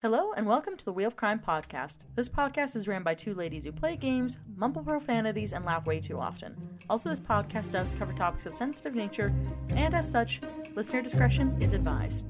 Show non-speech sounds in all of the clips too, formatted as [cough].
Hello, and welcome to the Wheel of Crime podcast. This podcast is ran by two ladies who play games, mumble profanities, and laugh way too often. Also, this podcast does cover topics of sensitive nature, and as such, listener discretion is advised.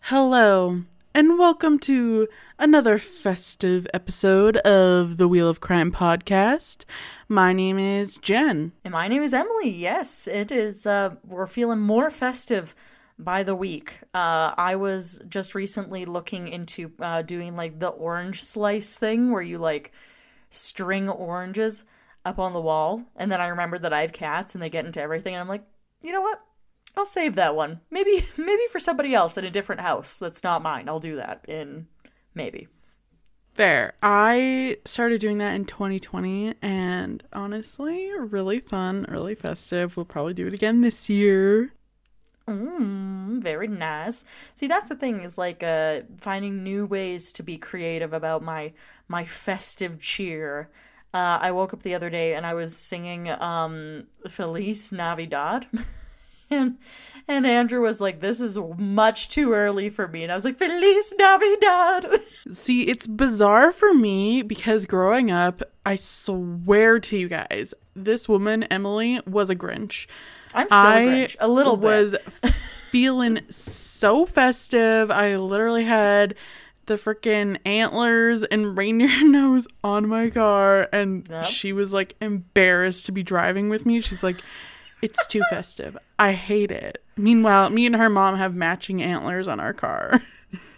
Hello, and welcome to another festive episode of the Wheel of Crime podcast. My name is Jen. And my name is Emily. Yes, it is. Uh, we're feeling more festive by the week. Uh, I was just recently looking into uh, doing like the orange slice thing where you like string oranges up on the wall. And then I remembered that I have cats and they get into everything. And I'm like, you know what? I'll save that one. Maybe [laughs] maybe for somebody else in a different house that's not mine. I'll do that in maybe. Fair. I started doing that in 2020 and honestly, really fun, really festive. We'll probably do it again this year. Mm, very nice. See, that's the thing is like uh finding new ways to be creative about my my festive cheer. Uh, I woke up the other day and I was singing um Feliz Navidad. [laughs] and and Andrew was like, "This is much too early for me," and I was like, "Feliz Navidad." [laughs] See, it's bizarre for me because growing up, I swear to you guys, this woman Emily was a Grinch. I'm still I a Grinch, a little was [laughs] feeling so festive. I literally had the freaking antlers and reindeer [laughs] nose on my car, and yep. she was like embarrassed to be driving with me. She's like. It's too festive. I hate it. Meanwhile, me and her mom have matching antlers on our car.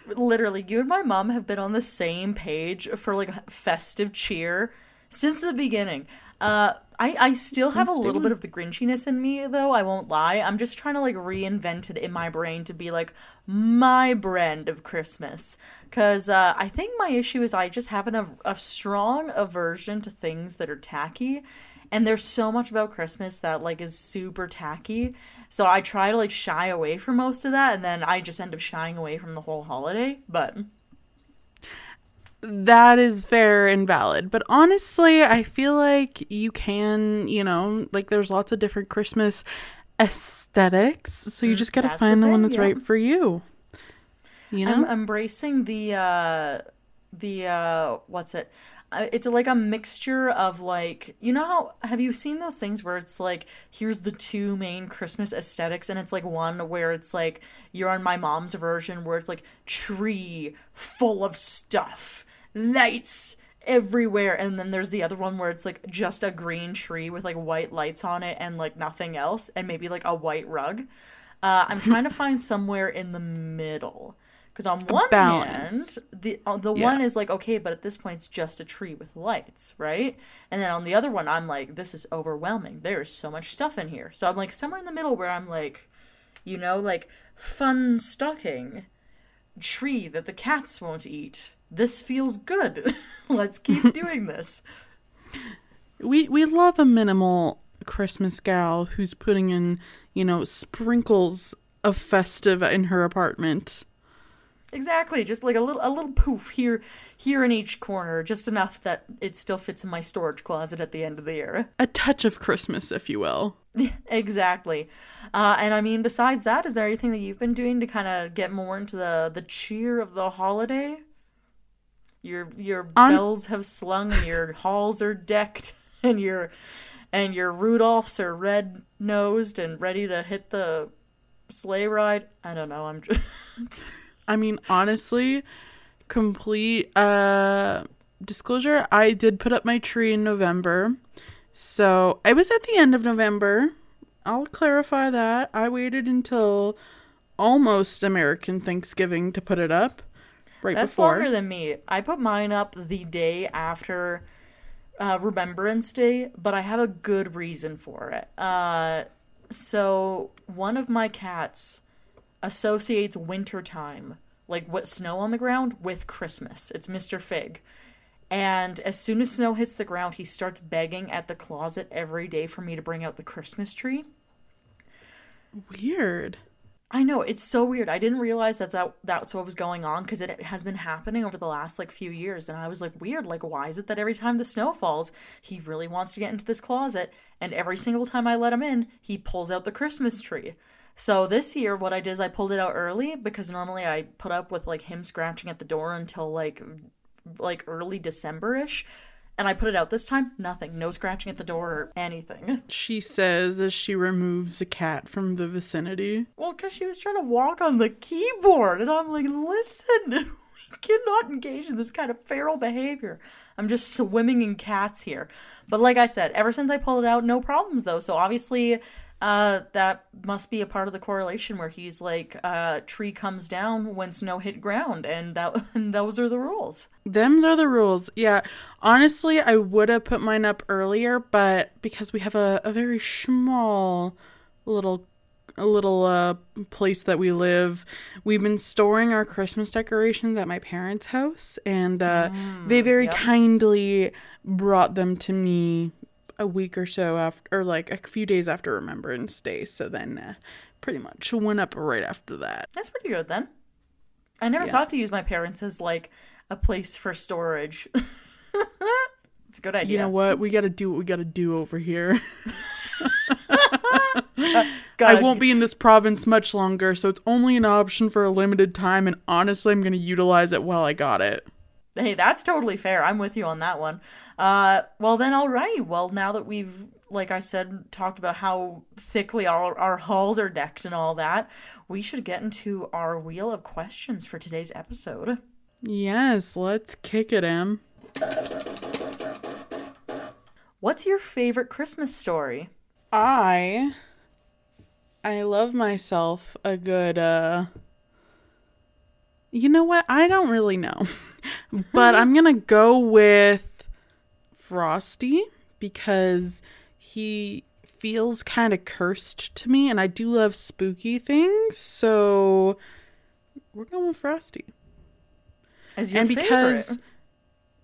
Literally, you and my mom have been on the same page for like festive cheer since the beginning. Uh, I, I still Since have a little bit of the grinchiness in me though, I won't lie. I'm just trying to like reinvent it in my brain to be like my brand of Christmas. Cause uh, I think my issue is I just have an, a strong aversion to things that are tacky and there's so much about Christmas that like is super tacky. So I try to like shy away from most of that and then I just end up shying away from the whole holiday, but that is fair and valid. But honestly, I feel like you can, you know, like there's lots of different Christmas aesthetics, so you just got to find the, the one that's yeah. right for you. You know? I'm embracing the uh the uh what's it? It's like a mixture of like you know how have you seen those things where it's like here's the two main christmas aesthetics and it's like one where it's like you're on my mom's version where it's like tree full of stuff lights everywhere and then there's the other one where it's like just a green tree with like white lights on it and like nothing else and maybe like a white rug. Uh, i'm trying to [laughs] find somewhere in the middle because on one hand, the uh, the yeah. one is like okay, but at this point it's just a tree with lights, right? And then on the other one, I'm like, this is overwhelming. There's so much stuff in here. So I'm like somewhere in the middle where I'm like, you know, like fun stocking tree that the cats won't eat. This feels good. [laughs] Let's keep [laughs] doing this. We we love a minimal Christmas gal who's putting in, you know, sprinkles of festive in her apartment. Exactly, just like a little a little poof here here in each corner, just enough that it still fits in my storage closet at the end of the year. A touch of Christmas, if you will. [laughs] exactly. Uh, and I mean, besides that, is there anything that you've been doing to kind of get more into the the cheer of the holiday? Your your On- bells have slung and your halls are decked [laughs] and your and your Rudolphs are red nosed and ready to hit the sleigh ride. I don't know. I'm [laughs] just. I mean, honestly, complete uh disclosure, I did put up my tree in November. So I was at the end of November. I'll clarify that. I waited until almost American Thanksgiving to put it up. Right before. That's before. longer than me. I put mine up the day after uh, Remembrance Day, but I have a good reason for it. Uh, so one of my cats associates wintertime, like what snow on the ground, with Christmas. It's Mr. Fig. And as soon as snow hits the ground, he starts begging at the closet every day for me to bring out the Christmas tree. Weird. I know it's so weird. I didn't realize that's that that's what was going on because it has been happening over the last like few years, and I was like, weird. Like, why is it that every time the snow falls, he really wants to get into this closet, and every single time I let him in, he pulls out the Christmas tree. So this year, what I did is I pulled it out early because normally I put up with like him scratching at the door until like like early December ish. And I put it out this time, nothing. No scratching at the door or anything. She says as she removes a cat from the vicinity. Well, because she was trying to walk on the keyboard. And I'm like, listen, [laughs] we cannot engage in this kind of feral behavior. I'm just swimming in cats here. But like I said, ever since I pulled it out, no problems though. So obviously, uh, that must be a part of the correlation where he's like, uh, tree comes down when snow hit ground, and that [laughs] and those are the rules. Them's are the rules. Yeah. Honestly, I would have put mine up earlier, but because we have a, a very small little a little uh place that we live we've been storing our christmas decorations at my parents house and uh mm, they very yep. kindly brought them to me a week or so after, or like a few days after Remembrance Day. So then, uh, pretty much went up right after that. That's pretty good then. I never yeah. thought to use my parents as like a place for storage. [laughs] it's a good idea. You know what? We got to do what we got to do over here. [laughs] [laughs] I won't be in this province much longer, so it's only an option for a limited time, and honestly, I'm going to utilize it while I got it. Hey, that's totally fair. I'm with you on that one. Uh, well then, all right. Well, now that we've, like I said, talked about how thickly our our halls are decked and all that, we should get into our wheel of questions for today's episode. Yes, let's kick it, Em. What's your favorite Christmas story? I I love myself a good uh You know what? I don't really know. [laughs] but [laughs] I'm going to go with Frosty because he feels kind of cursed to me and I do love spooky things. So we're going with Frosty. As your and because favorite.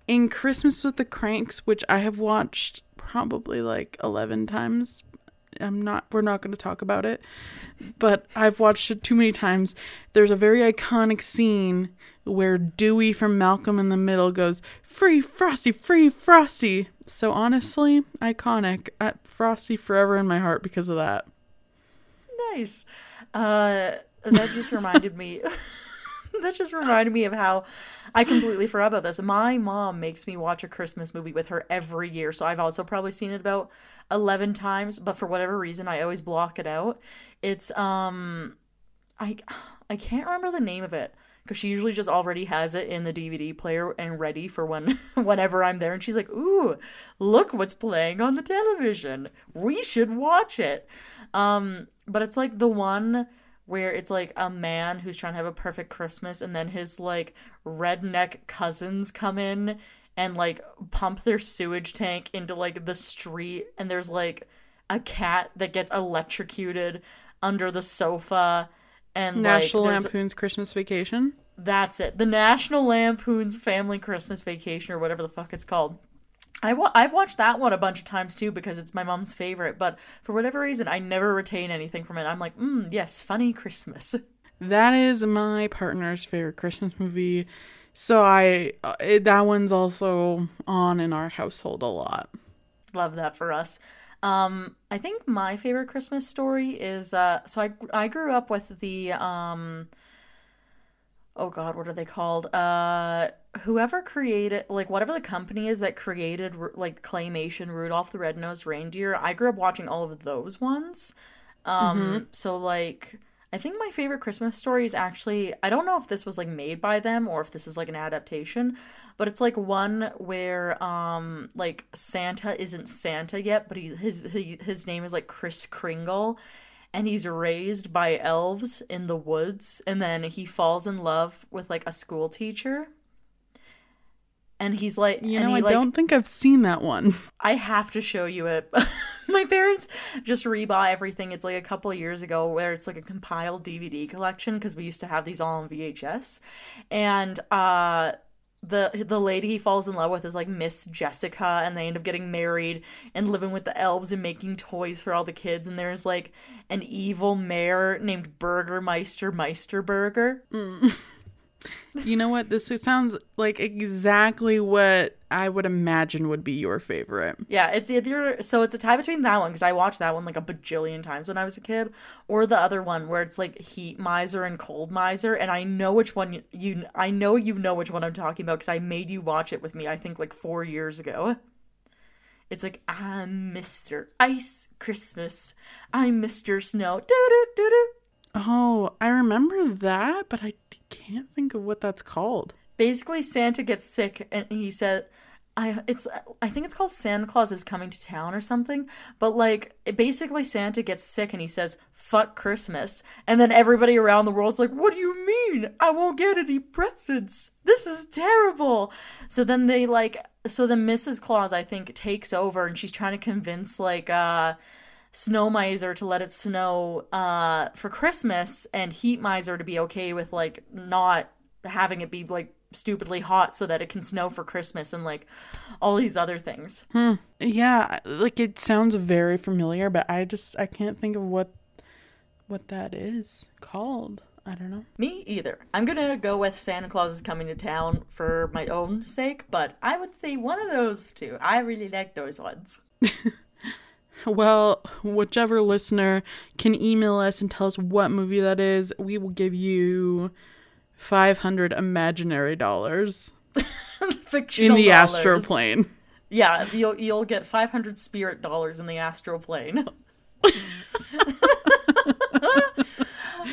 in Christmas with the Cranks, which I have watched probably like 11 times, I'm not we're not going to talk about it, but I've watched it too many times. There's a very iconic scene where Dewey from Malcolm in the Middle goes, Free Frosty, free Frosty. So honestly, iconic. Uh, Frosty forever in my heart because of that. Nice. Uh, that just reminded me. [laughs] that just reminded me of how I completely forgot about this. My mom makes me watch a Christmas movie with her every year, so I've also probably seen it about 11 times, but for whatever reason I always block it out. It's um I I can't remember the name of it because she usually just already has it in the DVD player and ready for when [laughs] whenever I'm there. And she's like, "Ooh, look what's playing on the television. We should watch it." Um, but it's like the one where it's like a man who's trying to have a perfect Christmas, and then his like redneck cousins come in and like pump their sewage tank into like the street, and there's like a cat that gets electrocuted under the sofa and National like, Lampoon's Christmas Vacation. That's it. The National Lampoon's Family Christmas Vacation or whatever the fuck it's called. I wa- I've watched that one a bunch of times too because it's my mom's favorite, but for whatever reason, I never retain anything from it. I'm like, mm, yes, funny Christmas. [laughs] That is my partner's favorite Christmas movie. So I uh, it, that one's also on in our household a lot. Love that for us. Um, I think my favorite Christmas story is uh, so I I grew up with the um, oh god, what are they called? Uh, whoever created like whatever the company is that created like claymation Rudolph the Red-Nosed Reindeer. I grew up watching all of those ones. Um, mm-hmm. so like I think my favorite Christmas story is actually I don't know if this was like made by them or if this is like an adaptation, but it's like one where um like Santa isn't Santa yet, but he his he, his name is like Kris Kringle and he's raised by elves in the woods and then he falls in love with like a school teacher and he's like you know he, i like, don't think i've seen that one i have to show you it [laughs] my parents just rebought everything it's like a couple years ago where it's like a compiled dvd collection because we used to have these all on vhs and uh the the lady he falls in love with is like Miss Jessica, and they end up getting married and living with the elves and making toys for all the kids. And there's like an evil mayor named Burgermeister Meisterburger. Mm. [laughs] You know what? This sounds like exactly what I would imagine would be your favorite. Yeah, it's either so it's a tie between that one because I watched that one like a bajillion times when I was a kid, or the other one where it's like Heat Miser and Cold Miser, and I know which one you, you I know you know which one I'm talking about because I made you watch it with me. I think like four years ago. It's like I'm Mr. Ice Christmas. I'm Mr. Snow. Doo-doo-doo-doo. Oh, I remember that, but I can't think of what that's called. Basically, Santa gets sick, and he said, "I it's I think it's called Santa Claus is coming to town or something." But like, basically, Santa gets sick, and he says, "Fuck Christmas," and then everybody around the world's like, "What do you mean? I won't get any presents? This is terrible." So then they like, so then Mrs. Claus, I think, takes over, and she's trying to convince like, uh snow miser to let it snow uh, for Christmas and heat miser to be okay with like not having it be like stupidly hot so that it can snow for Christmas and like all these other things. Hmm. Yeah, like it sounds very familiar, but I just I can't think of what what that is called. I don't know. Me either. I'm gonna go with Santa Claus is coming to town for my own sake, but I would say one of those two. I really like those ones. [laughs] Well, whichever listener can email us and tell us what movie that is, we will give you 500 imaginary dollars. [laughs] Fictional in the dollars. astral plane. Yeah, you'll you'll get 500 spirit dollars in the astral plane. [laughs] [laughs]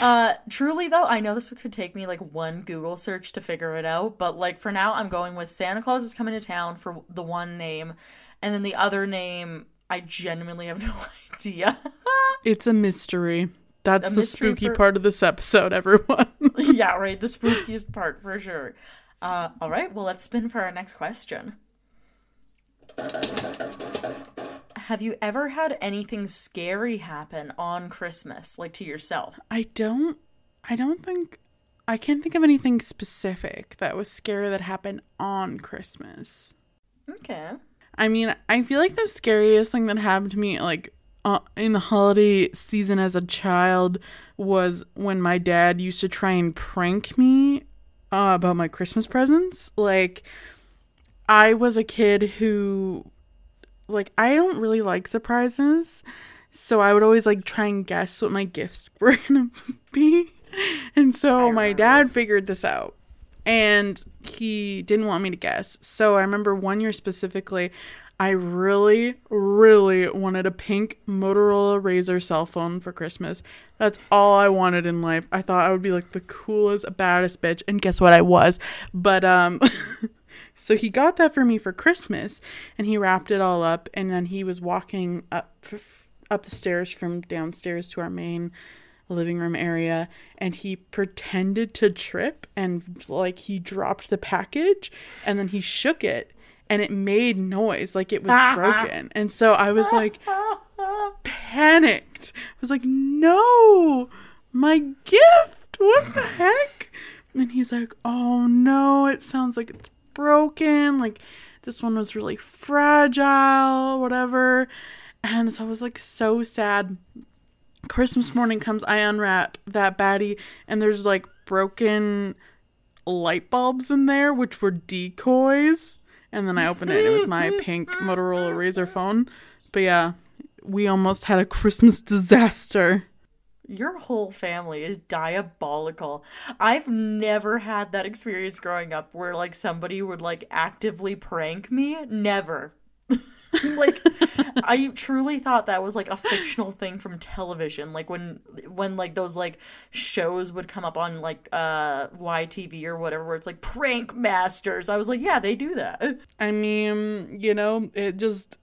uh truly though, I know this could take me like one Google search to figure it out, but like for now I'm going with Santa Claus is coming to town for the one name and then the other name I genuinely have no [laughs] idea. it's a mystery. That's a the mystery spooky for... part of this episode, [laughs] everyone. [laughs] yeah, right. The spookiest part for sure. Uh, all right, well, let's spin for our next question. Have you ever had anything scary happen on Christmas, like to yourself? I don't. I don't think. I can't think of anything specific that was scary that happened on Christmas. Okay. I mean, I feel like the scariest thing that happened to me, like uh, in the holiday season as a child, was when my dad used to try and prank me uh, about my Christmas presents. Like, I was a kid who, like, I don't really like surprises. So I would always like try and guess what my gifts [laughs] were gonna be. And so my dad this. figured this out and he didn't want me to guess. So I remember one year specifically, I really, really wanted a pink Motorola Razr cell phone for Christmas. That's all I wanted in life. I thought I would be like the coolest, baddest bitch, and guess what? I was. But um, [laughs] so he got that for me for Christmas, and he wrapped it all up, and then he was walking up up the stairs from downstairs to our main living room area and he pretended to trip and like he dropped the package and then he shook it and it made noise like it was [laughs] broken. And so I was like [laughs] panicked. I was like, "No! My gift. What the heck?" And he's like, "Oh no, it sounds like it's broken. Like this one was really fragile, whatever." And so I was like so sad. Christmas morning comes, I unwrap that baddie, and there's like broken light bulbs in there, which were decoys. And then I opened it, and it was my [laughs] pink Motorola Razr phone. But yeah, we almost had a Christmas disaster. Your whole family is diabolical. I've never had that experience growing up where like somebody would like actively prank me. Never. [laughs] [laughs] like I truly thought that was like a fictional thing from television. Like when when like those like shows would come up on like uh YTV or whatever where it's like prank masters. I was like, yeah, they do that. I mean, you know, it just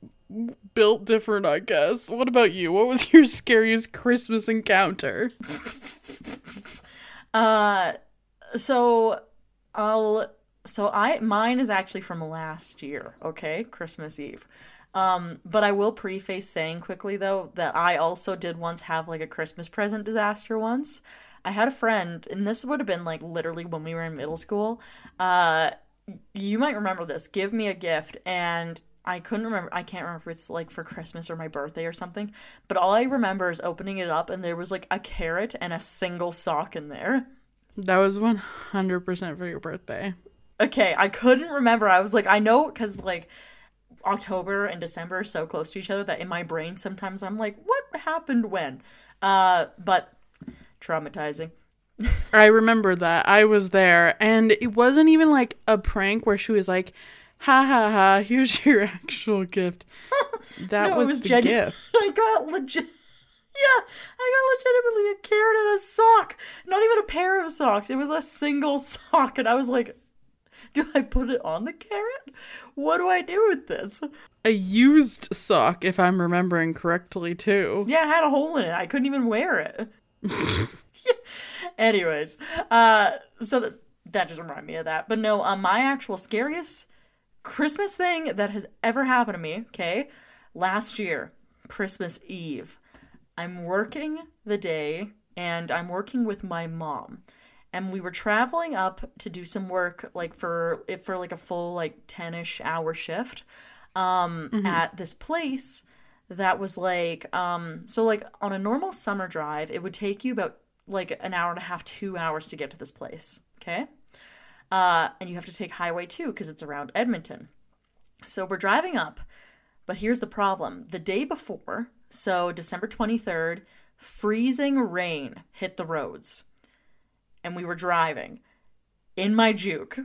built different, I guess. What about you? What was your scariest Christmas encounter? [laughs] uh so I'll so I mine is actually from last year, okay? Christmas Eve. Um, but I will preface saying quickly though that I also did once have like a Christmas present disaster once. I had a friend, and this would have been like literally when we were in middle school. Uh, you might remember this. Give me a gift, and I couldn't remember. I can't remember if it's like for Christmas or my birthday or something. But all I remember is opening it up, and there was like a carrot and a single sock in there. That was one hundred percent for your birthday. Okay, I couldn't remember. I was like, I know because like October and December are so close to each other that in my brain sometimes I'm like, what happened when? Uh, but traumatizing. I remember that. I was there. And it wasn't even like a prank where she was like, ha ha ha, here's [laughs] your actual gift. [laughs] That no, was, was, the genu- gift. [laughs] I got legit. Yeah, I got legitimately a carrot and a sock. Not even a pair of socks. It was a single sock. And I was like, do I put it on the carrot? What do I do with this? A used sock, if I'm remembering correctly, too. Yeah, it had a hole in it. I couldn't even wear it. [laughs] [laughs] Anyways, uh, so that, that just reminded me of that. But no, uh, my actual scariest Christmas thing that has ever happened to me, okay, last year, Christmas Eve, I'm working the day and I'm working with my mom. And we were traveling up to do some work, like for it for like a full like ten ish hour shift, um, mm-hmm. at this place that was like um so like on a normal summer drive it would take you about like an hour and a half two hours to get to this place okay? Uh and you have to take highway 2 because it's around edmonton. So we're driving up but here's the problem. The day before so december 23rd freezing rain hit the roads and we were driving in my juke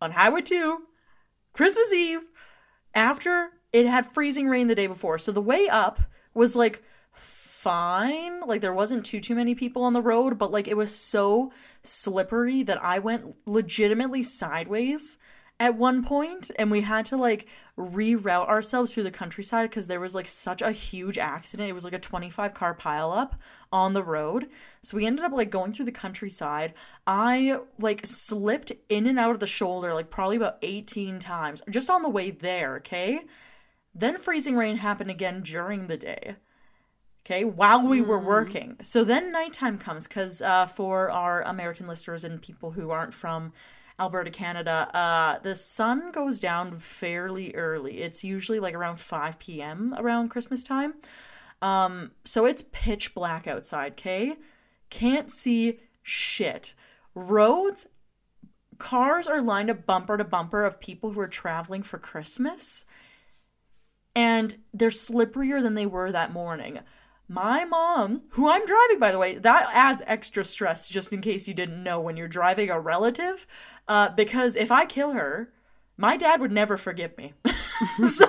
on highway 2 christmas eve after it had freezing rain the day before. So the way up was like fine. Like there wasn't too too many people on the road, but like it was so slippery that I went legitimately sideways at one point and we had to like reroute ourselves through the countryside because there was like such a huge accident. It was like a 25 car pileup on the road. So we ended up like going through the countryside. I like slipped in and out of the shoulder like probably about 18 times just on the way there, okay? Then freezing rain happened again during the day. Okay, while we were hmm. working. So then nighttime comes because uh, for our American listeners and people who aren't from Alberta, Canada, uh, the sun goes down fairly early. It's usually like around 5 p.m. around Christmas time. Um, so it's pitch black outside, okay? Can't see shit. Roads, cars are lined up bumper to bumper of people who are traveling for Christmas and they're slipperier than they were that morning. My mom, who I'm driving by the way, that adds extra stress just in case you didn't know when you're driving a relative. Uh, because if I kill her, my dad would never forgive me. [laughs] [laughs] so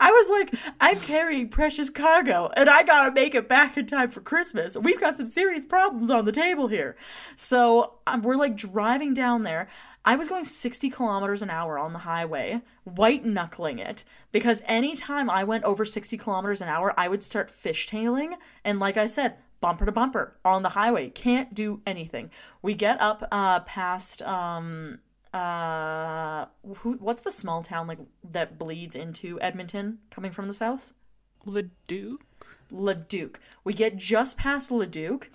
I was like, I'm carrying precious cargo and I gotta make it back in time for Christmas. We've got some serious problems on the table here. So um, we're like driving down there. I was going 60 kilometers an hour on the highway, white knuckling it, because anytime I went over 60 kilometers an hour, I would start fishtailing. And like I said, bumper to bumper on the highway. Can't do anything. We get up uh, past um uh who what's the small town like that bleeds into Edmonton coming from the south? Leduc. Leduc. We get just past Leduc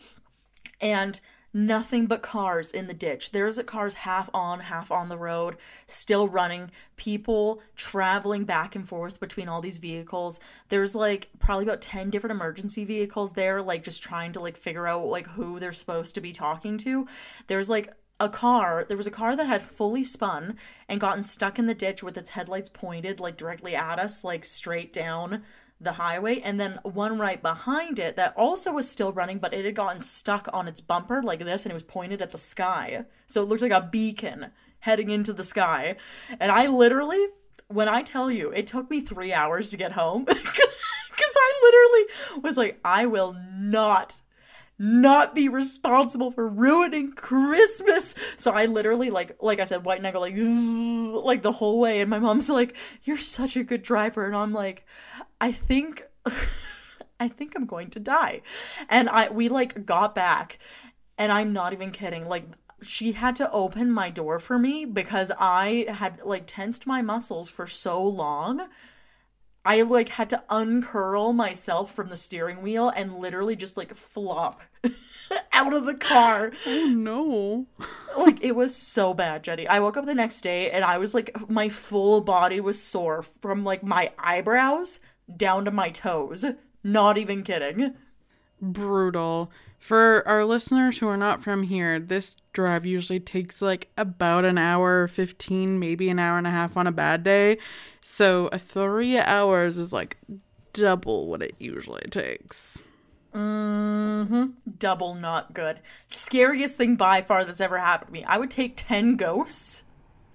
and nothing but cars in the ditch. There's cars half on, half on the road, still running, people traveling back and forth between all these vehicles. There's like probably about 10 different emergency vehicles there like just trying to like figure out like who they're supposed to be talking to. There's like a car there was a car that had fully spun and gotten stuck in the ditch with its headlights pointed like directly at us like straight down the highway and then one right behind it that also was still running but it had gotten stuck on its bumper like this and it was pointed at the sky. So it looked like a beacon heading into the sky. And i literally when i tell you it took me three hours to get home [laughs] because i literally was like i will not not be responsible for ruining Christmas. So I literally like like I said, white knuckle like [laughs] like the whole way, and my mom's like, "You're such a good driver," and I'm like, "I think." [laughs] I think I'm going to die. And I we like got back and I'm not even kidding. Like she had to open my door for me because I had like tensed my muscles for so long I like had to uncurl myself from the steering wheel and literally just like flop [laughs] out of the car. Oh no. [laughs] like it was so bad, Jenny. I woke up the next day and I was like my full body was sore from like my eyebrows down to my toes. Not even kidding. Brutal. For our listeners who are not from here, this drive usually takes like about an hour 15, maybe an hour and a half on a bad day. So three hours is like double what it usually takes. Mm-hmm. Double not good. Scariest thing by far that's ever happened to me. I would take 10 ghosts,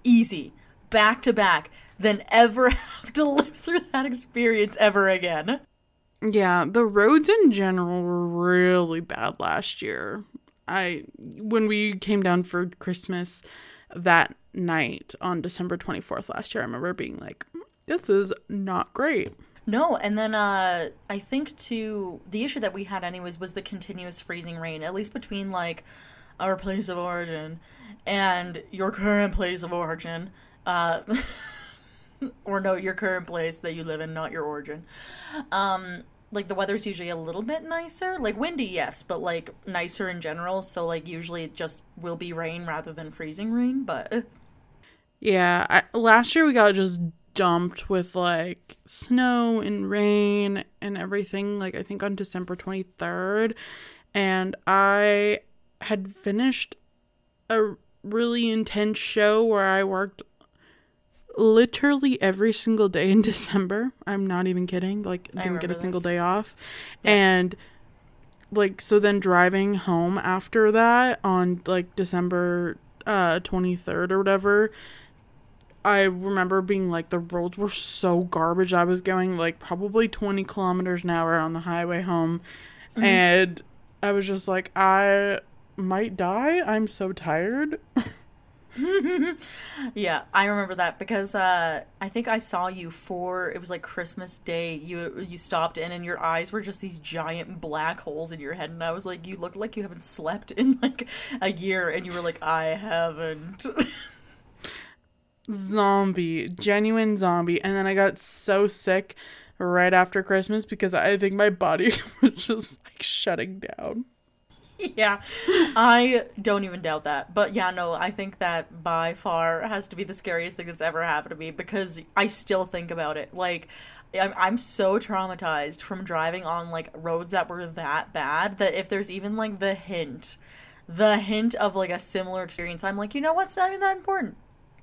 easy, back to back, than ever [laughs] have to live through that experience ever again. Yeah, the roads in general were really bad last year. I when we came down for Christmas that night on December 24th last year, I remember being like, this is not great. No, and then uh I think too the issue that we had anyways was the continuous freezing rain, at least between like our place of origin and your current place of origin. Uh [laughs] [laughs] or no, your current place that you live in, not your origin. Um, like the weather's usually a little bit nicer, like windy, yes, but like nicer in general. So like usually it just will be rain rather than freezing rain. But [laughs] yeah, I, last year we got just dumped with like snow and rain and everything. Like I think on December twenty third, and I had finished a really intense show where I worked literally every single day in [laughs] December. I'm not even kidding. Like didn't get a single day off. Yeah. And like so then driving home after that on like December uh 23rd or whatever I remember being like the roads were so garbage. I was going like probably 20 kilometers an hour on the highway home mm-hmm. and I was just like I might die. I'm so tired. [laughs] [laughs] yeah, I remember that because uh, I think I saw you for it was like Christmas Day. You you stopped in and your eyes were just these giant black holes in your head, and I was like, you look like you haven't slept in like a year, and you were like, I haven't. [laughs] zombie, genuine zombie, and then I got so sick right after Christmas because I think my body [laughs] was just like shutting down. [laughs] yeah, I don't even doubt that. But yeah, no, I think that by far has to be the scariest thing that's ever happened to me because I still think about it. Like, I'm, I'm so traumatized from driving on like roads that were that bad that if there's even like the hint, the hint of like a similar experience, I'm like, you know what's not even that important.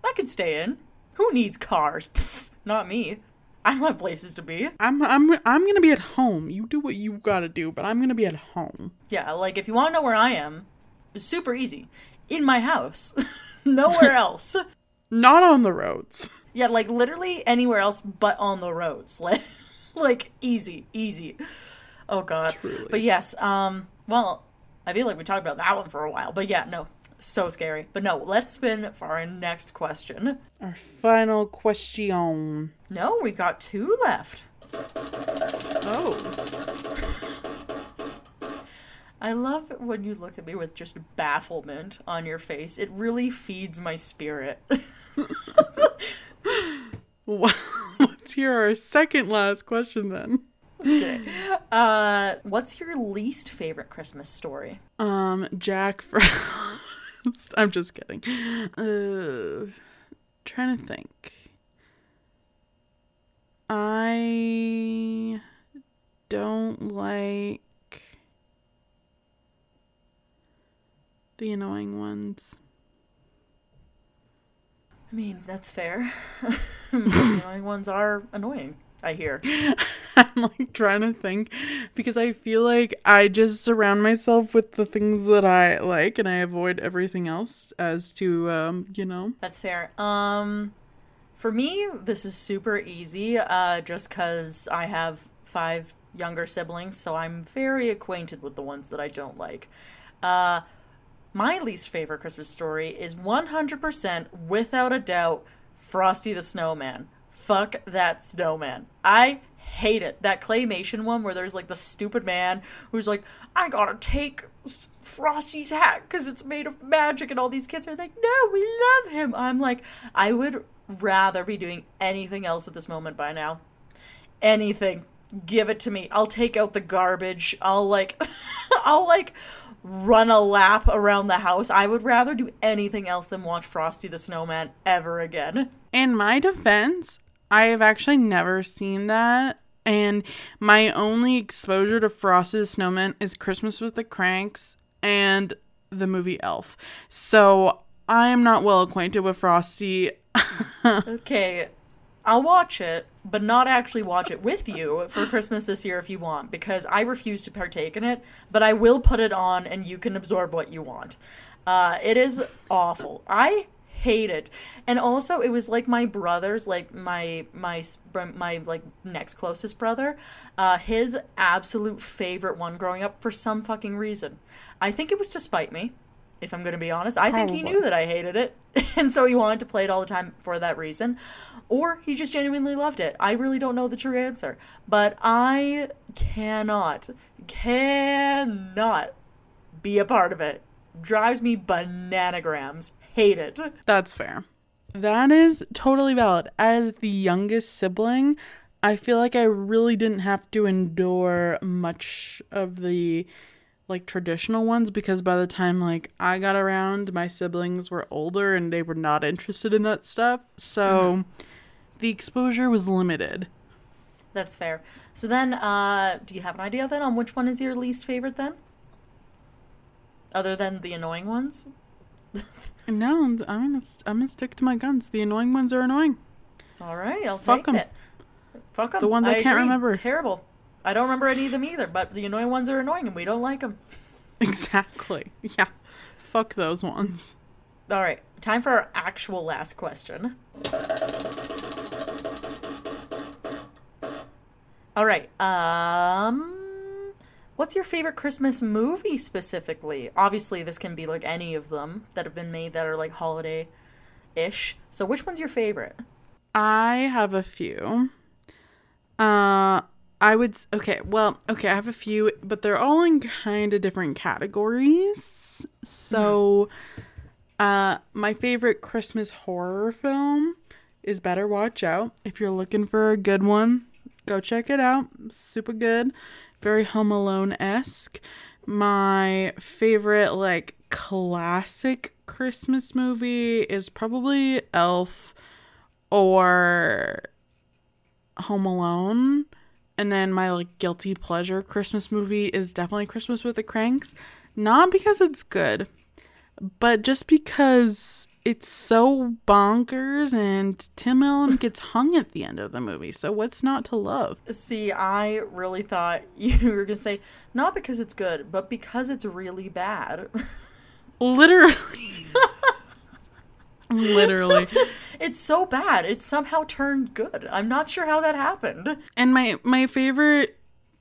I could stay in. Who needs cars? Pfft, [laughs] not me. I don't have places to be. I'm I'm I'm gonna be at home. You do what you gotta do, but I'm gonna be at home. Yeah, like if you want to know where I am, it's super easy. In my house, [laughs] nowhere [laughs] else. Not on the roads. Yeah, like literally anywhere else but on the roads. [laughs] Like, like easy, easy. Oh god. Truly. But yes, um, well, I feel like we talked about that one for a while. But yeah, no, so scary. But no, let's spin for our next question. Our final question. No, we got two left. Oh. [laughs] I love when you look at me with just bafflement on your face. It really feeds my spirit. [laughs] [laughs] Let's hear our second last question then. Okay. Uh, what's your least favorite Christmas story? Um, Jack Frost. [laughs] I'm just kidding. Uh, trying to think. I don't like the annoying ones. I mean, that's fair. [laughs] the annoying ones are annoying. I hear. [laughs] I'm like trying to think because I feel like I just surround myself with the things that I like and I avoid everything else as to um, you know. That's fair. Um for me, this is super easy uh just cuz I have 5 younger siblings, so I'm very acquainted with the ones that I don't like. Uh my least favorite Christmas story is 100% without a doubt Frosty the Snowman fuck that snowman. I hate it. That claymation one where there's like the stupid man who's like, I gotta take Frosty's hat because it's made of magic, and all these kids are like, no, we love him. I'm like, I would rather be doing anything else at this moment by now. anything. Give it to me. I'll take out the garbage. I'll like [laughs] I'll like run a lap around the house. I would rather do anything else than watch Frosty the Snowman ever again. In my defense, I have actually never seen that. And my only exposure to Frosty the Snowman is Christmas with the Cranks and the movie Elf. So I am not well acquainted with Frosty. [laughs] okay, I'll watch it, but not actually watch it with you for Christmas this year if you want, because I refuse to partake in it, but I will put it on and you can absorb what you want. Uh, it is awful. I hate it. And also it was like my brother's like my my my like next closest brother, uh his absolute favorite one growing up for some fucking reason. I think it was to spite me if I'm going to be honest. I think he knew that I hated it, [laughs] and so he wanted to play it all the time for that reason. Or he just genuinely loved it. I really don't know the true answer. But I cannot, cannot be a part of it. Drives me bananagrams. Hate it. That's fair. That is totally valid. As the youngest sibling, I feel like I really didn't have to endure much of the like traditional ones because by the time like I got around, my siblings were older and they were not interested in that stuff. So mm-hmm. the exposure was limited. That's fair. So then, uh, do you have an idea then on which one is your least favorite then? Other than the annoying ones? [laughs] no, I'm, I'm gonna I'm gonna stick to my guns. The annoying ones are annoying. All right, I'll Fuck them. Fuck them. The ones I, I can't agree. remember. Terrible. I don't remember any of them either, but the annoying ones are annoying and we don't like them. [laughs] Exactly. Yeah. Fuck those ones. All right. Time for our actual last question. All right. Um what's your favorite Christmas movie specifically? Obviously, this can be like any of them that have been made that are like holiday ish. So which one's your favorite? I have a few. Uh I would okay, well, okay, I have a few, but they're all in kind of different categories. So uh my favorite Christmas horror film is Better Watch Out. If you're looking for a good one, go check it out. Super good. Very Home Alone-esque. My favorite like classic Christmas movie is probably Elf or Home Alone. And then my like guilty pleasure Christmas movie is definitely Christmas with the Cranks. Not because it's good, but just because it's so bonkers and Tim Allen gets hung at the end of the movie. So what's not to love? See, I really thought [laughs] you were gonna say not because it's good, but because it's really bad. Literally. [laughs] Literally. it's so bad. It's somehow turned good. I'm not sure how that happened. And my my favorite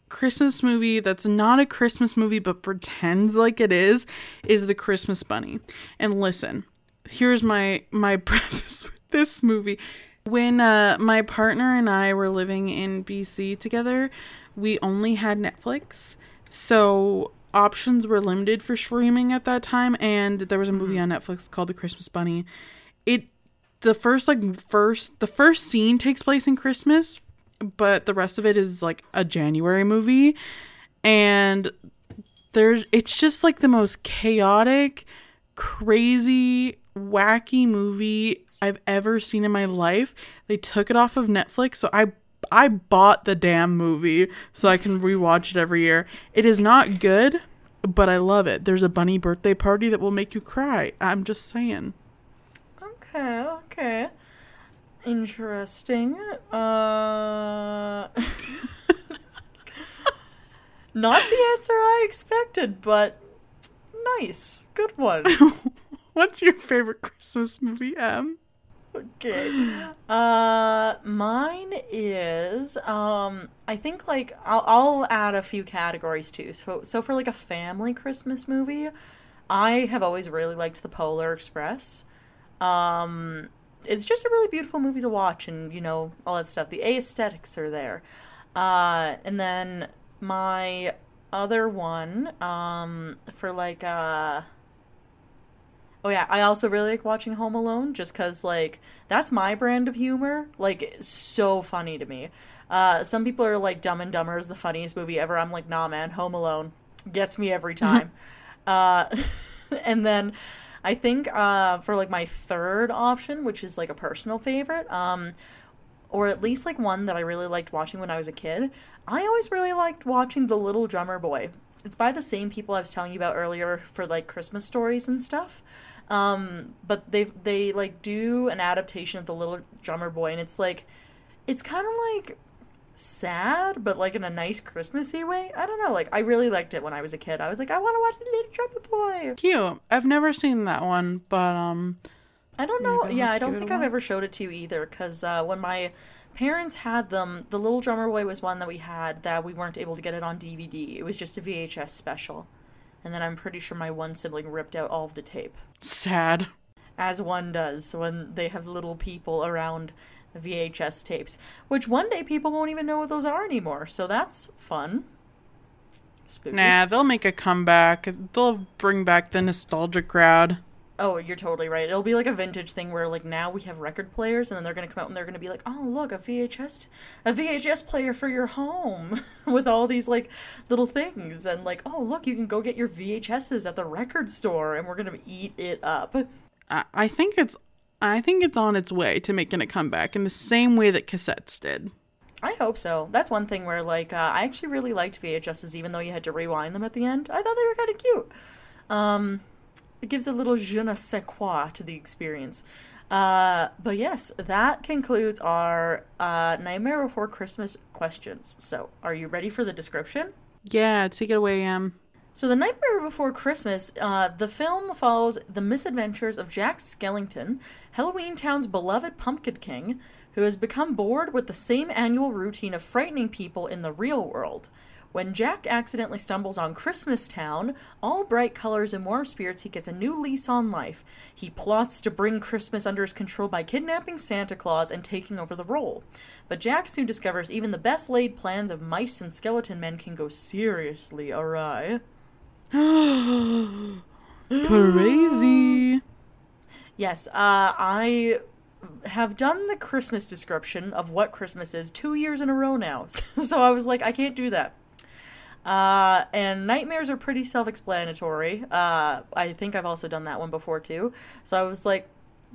Christmas movie that's not a Christmas movie but pretends like it is is The Christmas Bunny. And listen, here's my my [laughs] preface with this movie. When uh, my partner and I were living in BC together, we only had Netflix. So options were limited for streaming at that time and there was a movie mm-hmm. on Netflix called The Christmas Bunny it the first like first the first scene takes place in Christmas, but the rest of it is like a January movie and there's it's just like the most chaotic, crazy, wacky movie I've ever seen in my life. They took it off of Netflix, so I I bought the damn movie so I can rewatch it every year. It is not good, but I love it. There's a bunny birthday party that will make you cry. I'm just saying. Okay, okay. Interesting. Uh [laughs] Not the answer I expected, but nice. Good one. [laughs] What's your favorite Christmas movie, Em? Okay. Uh mine is um I think like I'll I'll add a few categories too. So so for like a family Christmas movie, I have always really liked The Polar Express. Um, it's just a really beautiful movie to watch, and you know all that stuff. The aesthetics are there. Uh, and then my other one, um, for like uh Oh yeah, I also really like watching Home Alone just cuz like that's my brand of humor. Like so funny to me. Uh, some people are like Dumb and Dumber is the funniest movie ever. I'm like, nah, man, Home Alone gets me every [laughs] time. uh, [laughs] and then I think uh, for like my third option, which is like a personal favorite, um, or at least like one that I really liked watching when I was a kid, I always really liked watching The Little Drummer Boy. It's by the same people I was telling you about earlier for like Christmas stories and stuff. Um, but they they like do an adaptation of The Little Drummer Boy, and it's like it's kind of like sad, but like in a nice Christmassy way. I don't know. Like I really liked it when I was a kid. I was like, I want to watch the Little Drummer Boy. Cute. I've never seen that one, but um, I don't know. Yeah, I don't think I've ever showed it to you either. Because uh, when my parents had them, the Little Drummer Boy was one that we had that we weren't able to get it on DVD. It was just a VHS special, and then I'm pretty sure my one sibling ripped out all of the tape. Sad. As one does when they have little people around VHS tapes, which one day people won't even know what those are anymore. So that's fun. Spooky. Nah, they'll make a comeback. They'll bring back the nostalgia crowd. Oh, you're totally right. It'll be like a vintage thing where like now we have record players and then they're going to come out and they're going to be like, "Oh, look, a VHS a VHS player for your home [laughs] with all these like little things." And like, "Oh, look, you can go get your VHSs at the record store and we're going to eat it up." I think it's I think it's on its way to making a comeback in the same way that cassettes did. I hope so. That's one thing where, like, uh, I actually really liked VHSs, even though you had to rewind them at the end. I thought they were kind of cute. Um, it gives a little je ne sais quoi to the experience. Uh, but yes, that concludes our uh, Nightmare Before Christmas questions. So, are you ready for the description? Yeah, take it away, Em. So, The Nightmare Before Christmas, uh, the film follows the misadventures of Jack Skellington, Halloween Town's beloved Pumpkin King, who has become bored with the same annual routine of frightening people in the real world. When Jack accidentally stumbles on Christmas Town, all bright colors and warm spirits, he gets a new lease on life. He plots to bring Christmas under his control by kidnapping Santa Claus and taking over the role. But Jack soon discovers even the best laid plans of mice and skeleton men can go seriously awry. [gasps] Crazy. Yes, uh, I have done the Christmas description of what Christmas is two years in a row now. [laughs] so I was like, I can't do that. Uh, and nightmares are pretty self-explanatory. Uh, I think I've also done that one before too. So I was like,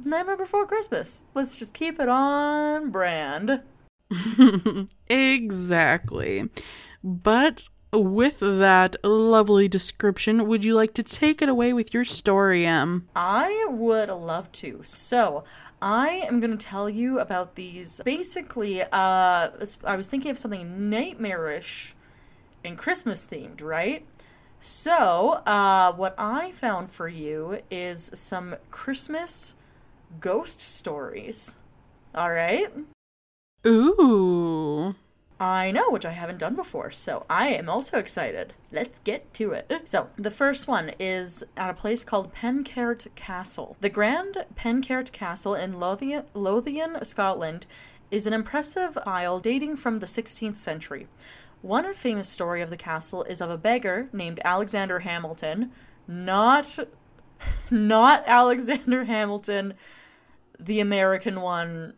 Nightmare Before Christmas. Let's just keep it on brand. [laughs] exactly. But with that lovely description, would you like to take it away with your story, Em? I would love to. So, I am going to tell you about these. Basically, uh, I was thinking of something nightmarish and Christmas themed, right? So, uh, what I found for you is some Christmas ghost stories. All right? Ooh. I know, which I haven't done before, so I am also excited. Let's get to it. So, the first one is at a place called Penkaet Castle. The Grand Penkaet Castle in Lothian, Lothian, Scotland, is an impressive isle dating from the 16th century. One famous story of the castle is of a beggar named Alexander Hamilton, not [laughs] not Alexander Hamilton, the American one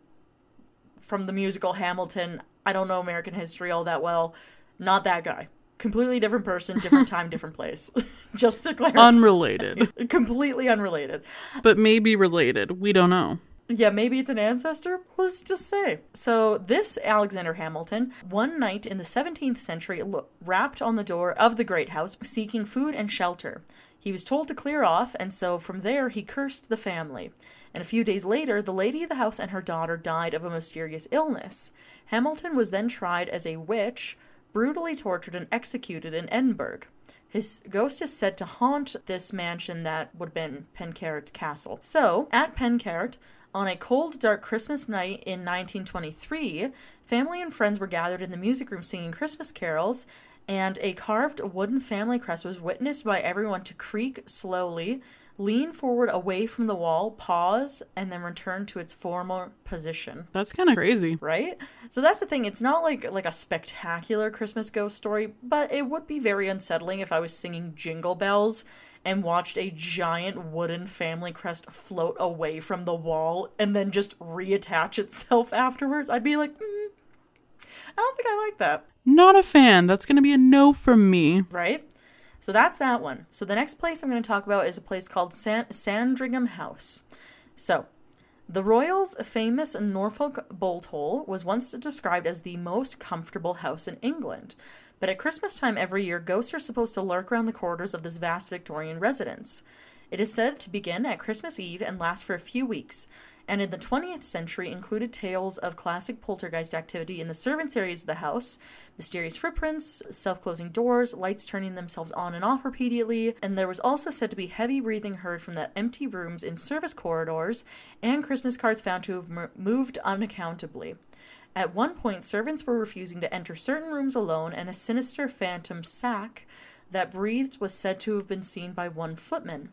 from the musical Hamilton. I don't know American history all that well. Not that guy. Completely different person, different [laughs] time, different place. [laughs] Just to clarify. Unrelated. [laughs] Completely unrelated. But maybe related. We don't know. Yeah, maybe it's an ancestor. Who's to say? So, this Alexander Hamilton, one night in the 17th century, rapped on the door of the great house seeking food and shelter. He was told to clear off, and so from there he cursed the family. And a few days later, the lady of the house and her daughter died of a mysterious illness. Hamilton was then tried as a witch, brutally tortured, and executed in Edinburgh. His ghost is said to haunt this mansion that would have been Penkaet Castle. So, at Penkaet, on a cold, dark Christmas night in 1923, family and friends were gathered in the music room singing Christmas carols, and a carved wooden family crest was witnessed by everyone to creak slowly lean forward away from the wall, pause, and then return to its former position. That's kind of crazy. Right? So that's the thing. It's not like like a spectacular Christmas ghost story, but it would be very unsettling if I was singing Jingle Bells and watched a giant wooden family crest float away from the wall and then just reattach itself [laughs] afterwards. I'd be like, mm. I don't think I like that. Not a fan. That's going to be a no from me. Right? So that's that one. So the next place I'm going to talk about is a place called San- Sandringham House. So, the Royals' famous Norfolk bolt hole was once described as the most comfortable house in England. But at Christmas time every year, ghosts are supposed to lurk around the corridors of this vast Victorian residence. It is said to begin at Christmas Eve and last for a few weeks, and in the 20th century included tales of classic poltergeist activity in the servants' areas of the house, mysterious footprints, self closing doors, lights turning themselves on and off repeatedly, and there was also said to be heavy breathing heard from the empty rooms in service corridors, and Christmas cards found to have moved unaccountably. At one point, servants were refusing to enter certain rooms alone, and a sinister phantom sack that breathed was said to have been seen by one footman.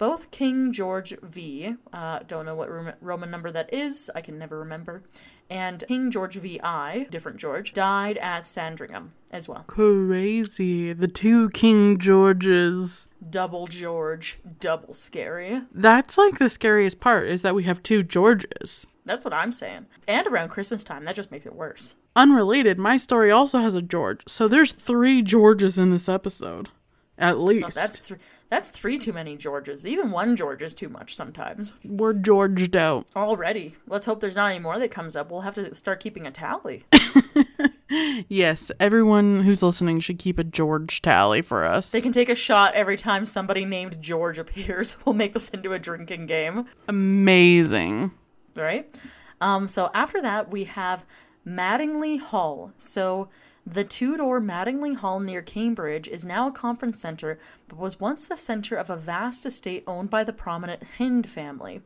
Both King George V, uh, don't know what Roman number that is, I can never remember, and King George VI, different George, died at Sandringham as well. Crazy. The two King Georges. Double George, double scary. That's like the scariest part is that we have two Georges. That's what I'm saying. And around Christmas time, that just makes it worse. Unrelated, my story also has a George. So there's three Georges in this episode. At least. Oh, that's three. That's three too many Georges. Even one George is too much sometimes. We're Georged out. Already. Let's hope there's not any more that comes up. We'll have to start keeping a tally. [laughs] yes, everyone who's listening should keep a George tally for us. They can take a shot every time somebody named George appears. [laughs] We'll make this into a drinking game. Amazing. Right? Um, so after that, we have Madingley Hall. So the two door Madingley Hall near Cambridge is now a conference centre, but was once the centre of a vast estate owned by the prominent Hynde family.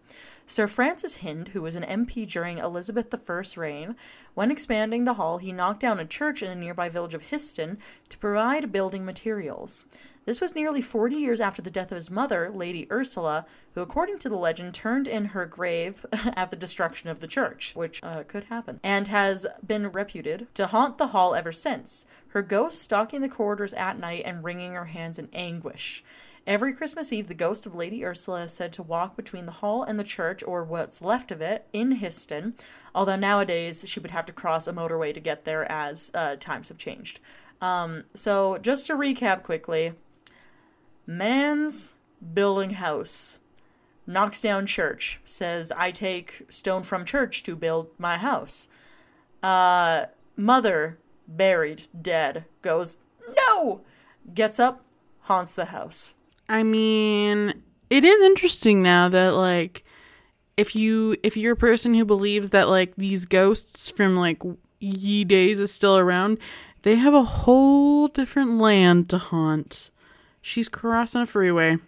Sir Francis Hynde, who was an MP during Elizabeth I's reign, when expanding the hall, he knocked down a church in a nearby village of Histon to provide building materials. This was nearly 40 years after the death of his mother, Lady Ursula, who, according to the legend, turned in her grave [laughs] at the destruction of the church, which uh, could happen, and has been reputed to haunt the hall ever since, her ghost stalking the corridors at night and wringing her hands in anguish. Every Christmas Eve, the ghost of Lady Ursula is said to walk between the hall and the church, or what's left of it, in Histon, although nowadays she would have to cross a motorway to get there as uh, times have changed. Um, so, just to recap quickly, Man's building house. Knocks down church. Says, I take stone from church to build my house. Uh, mother, buried, dead, goes, No! Gets up, haunts the house. I mean, it is interesting now that, like, if you if you're a person who believes that like these ghosts from like ye days is still around they have a whole different land to haunt She's crossing a freeway.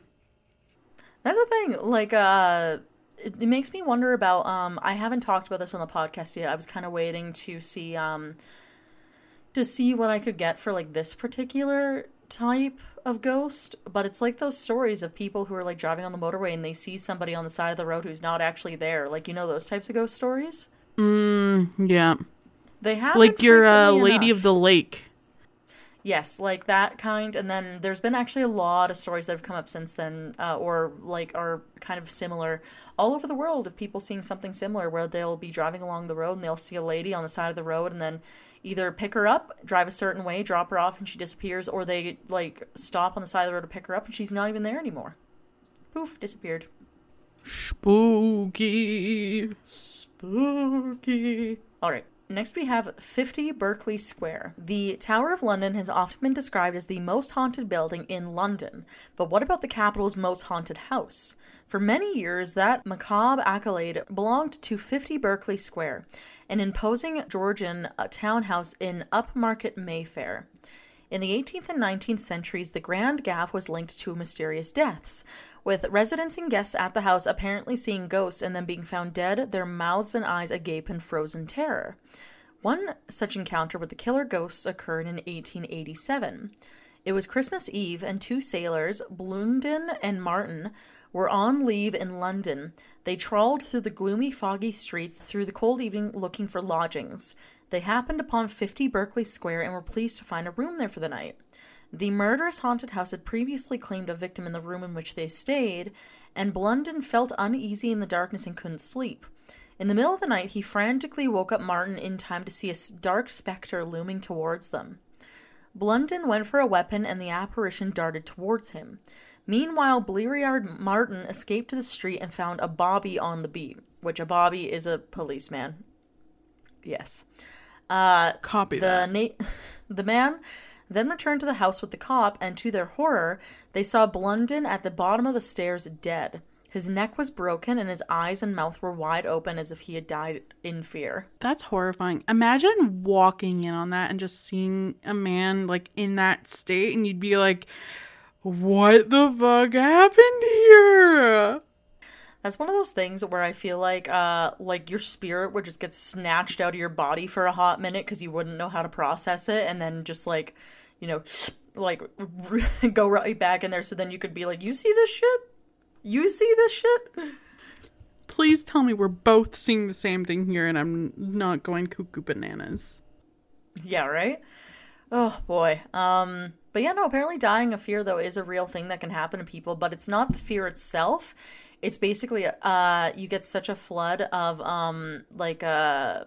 That's the thing. Like, uh, it, it, makes me wonder about. Um, I haven't talked about this on the podcast yet. I was kind of waiting to see, um, to see what I could get for like this particular type of ghost. But it's like those stories of people who are like driving on the motorway and they see somebody on the side of the road who's not actually there. Like, you know, those types of ghost stories. Mm, yeah. They have like your uh, lady enough. of the lake. Yes, like that kind. And then there's been actually a lot of stories that have come up since then, uh, or like are kind of similar all over the world of people seeing something similar where they'll be driving along the road and they'll see a lady on the side of the road and then either pick her up, drive a certain way, drop her off, and she disappears, or they like stop on the side of the road to pick her up and she's not even there anymore. Poof, disappeared. Spooky. Spooky. All right. Next, we have 50 Berkeley Square. The Tower of London has often been described as the most haunted building in London, but what about the capital's most haunted house? For many years, that macabre accolade belonged to 50 Berkeley Square, an imposing Georgian uh, townhouse in upmarket Mayfair. In the 18th and 19th centuries, the Grand Gaff was linked to mysterious deaths, with residents and guests at the house apparently seeing ghosts and then being found dead, their mouths and eyes agape in frozen terror. One such encounter with the killer ghosts occurred in 1887. It was Christmas Eve, and two sailors, Blunden and Martin, were on leave in London. They trawled through the gloomy, foggy streets through the cold evening looking for lodgings. They happened upon 50 Berkeley Square and were pleased to find a room there for the night. The murderous haunted house had previously claimed a victim in the room in which they stayed, and Blunden felt uneasy in the darkness and couldn't sleep. In the middle of the night, he frantically woke up Martin in time to see a dark specter looming towards them. Blunden went for a weapon and the apparition darted towards him. Meanwhile, Bleariard Martin escaped to the street and found a bobby on the beat, which a bobby is a policeman. Yes. Uh, Copy the that. Na- [laughs] the man then returned to the house with the cop, and to their horror, they saw Blunden at the bottom of the stairs dead. His neck was broken and his eyes and mouth were wide open as if he had died in fear. That's horrifying. Imagine walking in on that and just seeing a man like in that state and you'd be like, what the fuck happened here? That's one of those things where I feel like uh like your spirit would just get snatched out of your body for a hot minute because you wouldn't know how to process it and then just like, you know, [sniffs] like [laughs] go right back in there so then you could be like, "You see this shit?" You see this shit? Please tell me we're both seeing the same thing here and I'm not going cuckoo bananas. Yeah, right? Oh boy. Um but yeah, no, apparently dying of fear though is a real thing that can happen to people, but it's not the fear itself. It's basically uh you get such a flood of um like uh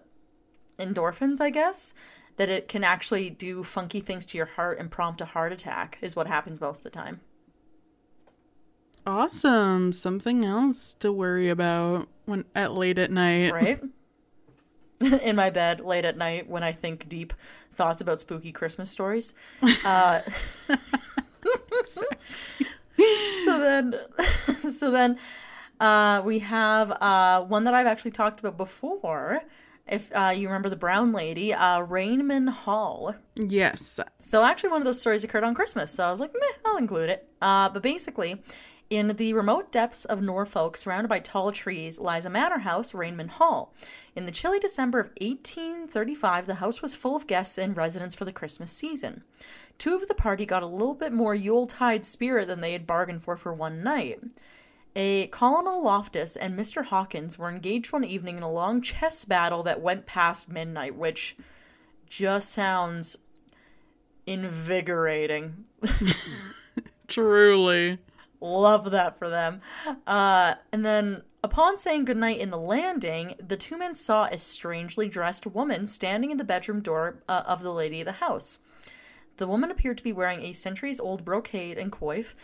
endorphins, I guess, that it can actually do funky things to your heart and prompt a heart attack is what happens most of the time. Awesome. Something else to worry about when at late at night. Right? [laughs] In my bed late at night when I think deep thoughts about spooky Christmas stories. Uh, [laughs] [laughs] so then so then uh, we have uh, one that I've actually talked about before. If uh, you remember the brown lady, uh, Raynham Hall. Yes. So actually, one of those stories occurred on Christmas, so I was like, meh, I'll include it. Uh, but basically, in the remote depths of Norfolk, surrounded by tall trees, lies a manor house, Raynham Hall. In the chilly December of 1835, the house was full of guests and residents for the Christmas season. Two of the party got a little bit more Yuletide spirit than they had bargained for for one night. A Colonel Loftus and Mr. Hawkins were engaged one evening in a long chess battle that went past midnight, which just sounds invigorating. [laughs] Truly. Love that for them. Uh, and then, upon saying goodnight in the landing, the two men saw a strangely dressed woman standing in the bedroom door uh, of the lady of the house. The woman appeared to be wearing a centuries old brocade and coif,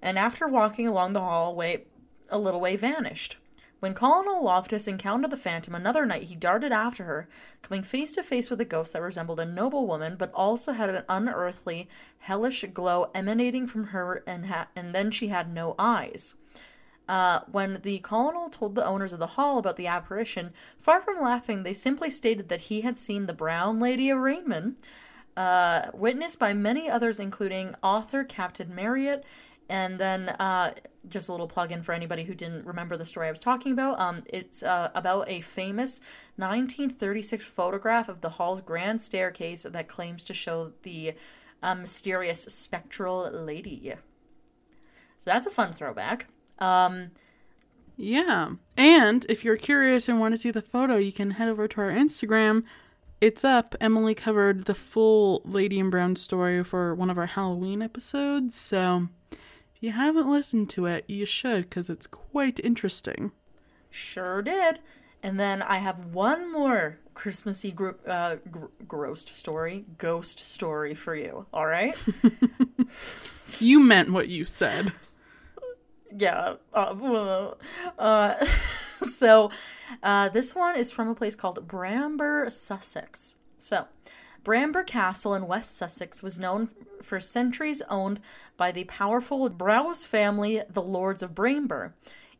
and after walking along the hallway a little way, vanished. When Colonel Loftus encountered the phantom another night, he darted after her, coming face to face with a ghost that resembled a noble woman, but also had an unearthly, hellish glow emanating from her, and, ha- and then she had no eyes. Uh, when the colonel told the owners of the hall about the apparition, far from laughing, they simply stated that he had seen the brown lady of Raynham, uh, witnessed by many others, including author Captain Marryat, and then uh, just a little plug in for anybody who didn't remember the story I was talking about. Um, it's uh, about a famous 1936 photograph of the hall's grand staircase that claims to show the uh, mysterious spectral lady. So that's a fun throwback. Um, yeah. And if you're curious and want to see the photo, you can head over to our Instagram. It's up. Emily covered the full Lady in Brown story for one of our Halloween episodes. So if you haven't listened to it, you should because it's quite interesting. Sure did. And then I have one more Christmassy gro- uh, gr- ghost story, ghost story for you. All right. [laughs] you meant what you said. Yeah. Uh, uh, [laughs] so uh, this one is from a place called Bramber, Sussex. So Bramber Castle in West Sussex was known for centuries owned by the powerful Braose family, the Lords of Bramber.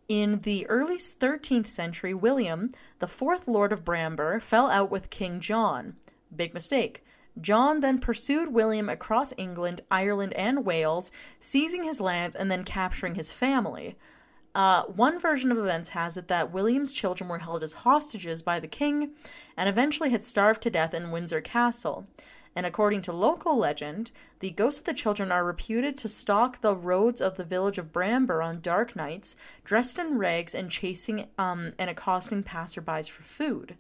In the early 13th century, William, the fourth Lord of Bramber, fell out with King John. Big mistake. John then pursued William across England, Ireland, and Wales, seizing his lands and then capturing his family. Uh, one version of events has it that William's children were held as hostages by the king and eventually had starved to death in Windsor Castle. And according to local legend, the ghosts of the children are reputed to stalk the roads of the village of Bramber on dark nights, dressed in rags and chasing um, and accosting passerbys for food.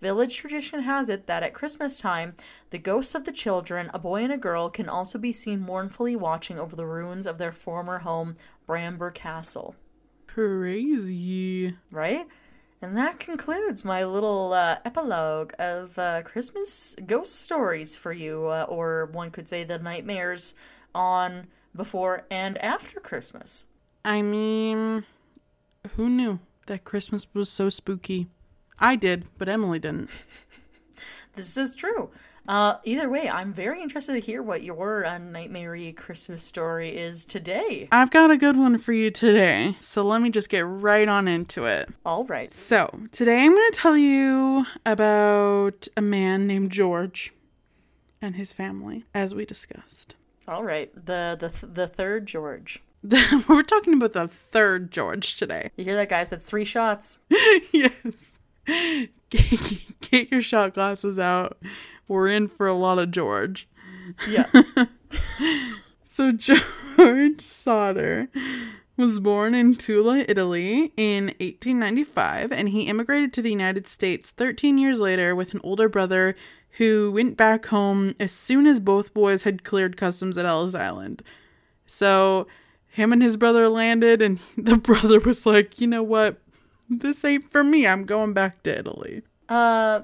Village tradition has it that at Christmas time, the ghosts of the children, a boy and a girl, can also be seen mournfully watching over the ruins of their former home, Bramber Castle. Crazy. Right? And that concludes my little uh, epilogue of uh, Christmas ghost stories for you, uh, or one could say the nightmares on before and after Christmas. I mean, who knew that Christmas was so spooky? I did, but Emily didn't. [laughs] this is true. Uh, either way, I'm very interested to hear what your uh, nightmare Christmas story is today. I've got a good one for you today, so let me just get right on into it. All right. So, today I'm going to tell you about a man named George and his family, as we discussed. All right. The the the third George. [laughs] We're talking about the third George today. You hear that, guys? That's three shots. [laughs] yes. [laughs] Get, get your shot glasses out we're in for a lot of George. Yeah. [laughs] so George Sodder was born in Tula, Italy in 1895 and he immigrated to the United States 13 years later with an older brother who went back home as soon as both boys had cleared customs at Ellis Island. So him and his brother landed and [laughs] the brother was like, "You know what? This ain't for me. I'm going back to Italy." Uh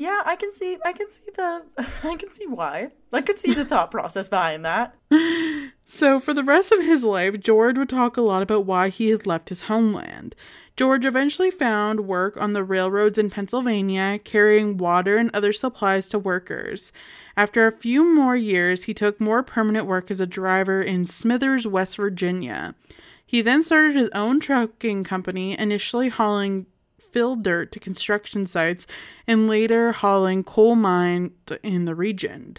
yeah, I can see I can see the [laughs] I can see why. I could see the thought process behind that. [laughs] So, for the rest of his life, George would talk a lot about why he had left his homeland. George eventually found work on the railroads in Pennsylvania, carrying water and other supplies to workers. After a few more years, he took more permanent work as a driver in Smithers, West Virginia. He then started his own trucking company, initially hauling fill dirt to construction sites and later hauling coal mined in the region.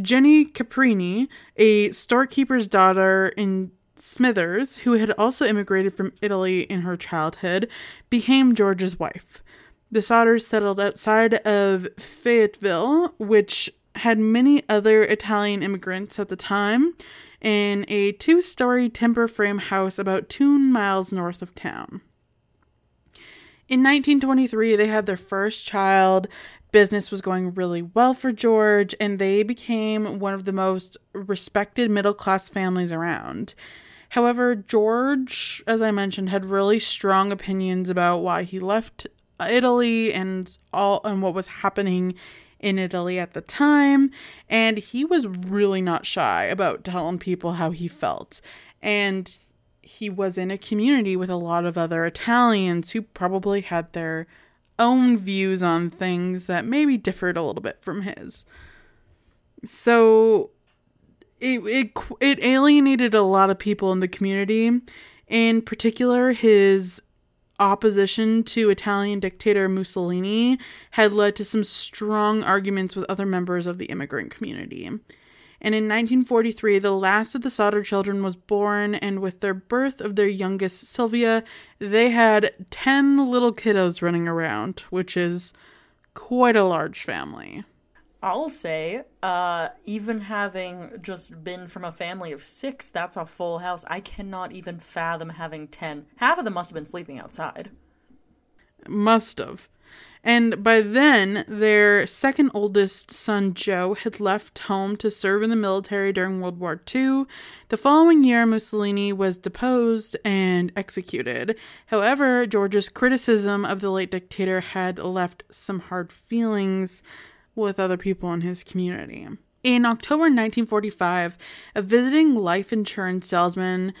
Jenny Caprini, a storekeeper's daughter in Smithers, who had also immigrated from Italy in her childhood, became George's wife. The Sodders settled outside of Fayetteville, which had many other Italian immigrants at the time, in a two story timber frame house about two miles north of town. In 1923, they had their first child. Business was going really well for George, and they became one of the most respected middle class families around. However, George, as I mentioned, had really strong opinions about why he left Italy and all and what was happening in Italy at the time, and he was really not shy about telling people how he felt. And he was in a community with a lot of other Italians who probably had their own views on things that maybe differed a little bit from his. So it it it alienated a lot of people in the community, in particular his opposition to Italian dictator Mussolini had led to some strong arguments with other members of the immigrant community and in 1943 the last of the Sodder children was born, and with their birth of their youngest, Sylvia, they had 10 little kiddos running around, which is quite a large family. I'll say, uh, even having just been from a family of six, that's a full house. I cannot even fathom having 10. Half of them must have been sleeping outside. Must have. And by then, their second oldest son, Joe, had left home to serve in the military during World War II. The following year, Mussolini was deposed and executed. However, George's criticism of the late dictator had left some hard feelings with other people in his community. In October 1945, a visiting life insurance salesman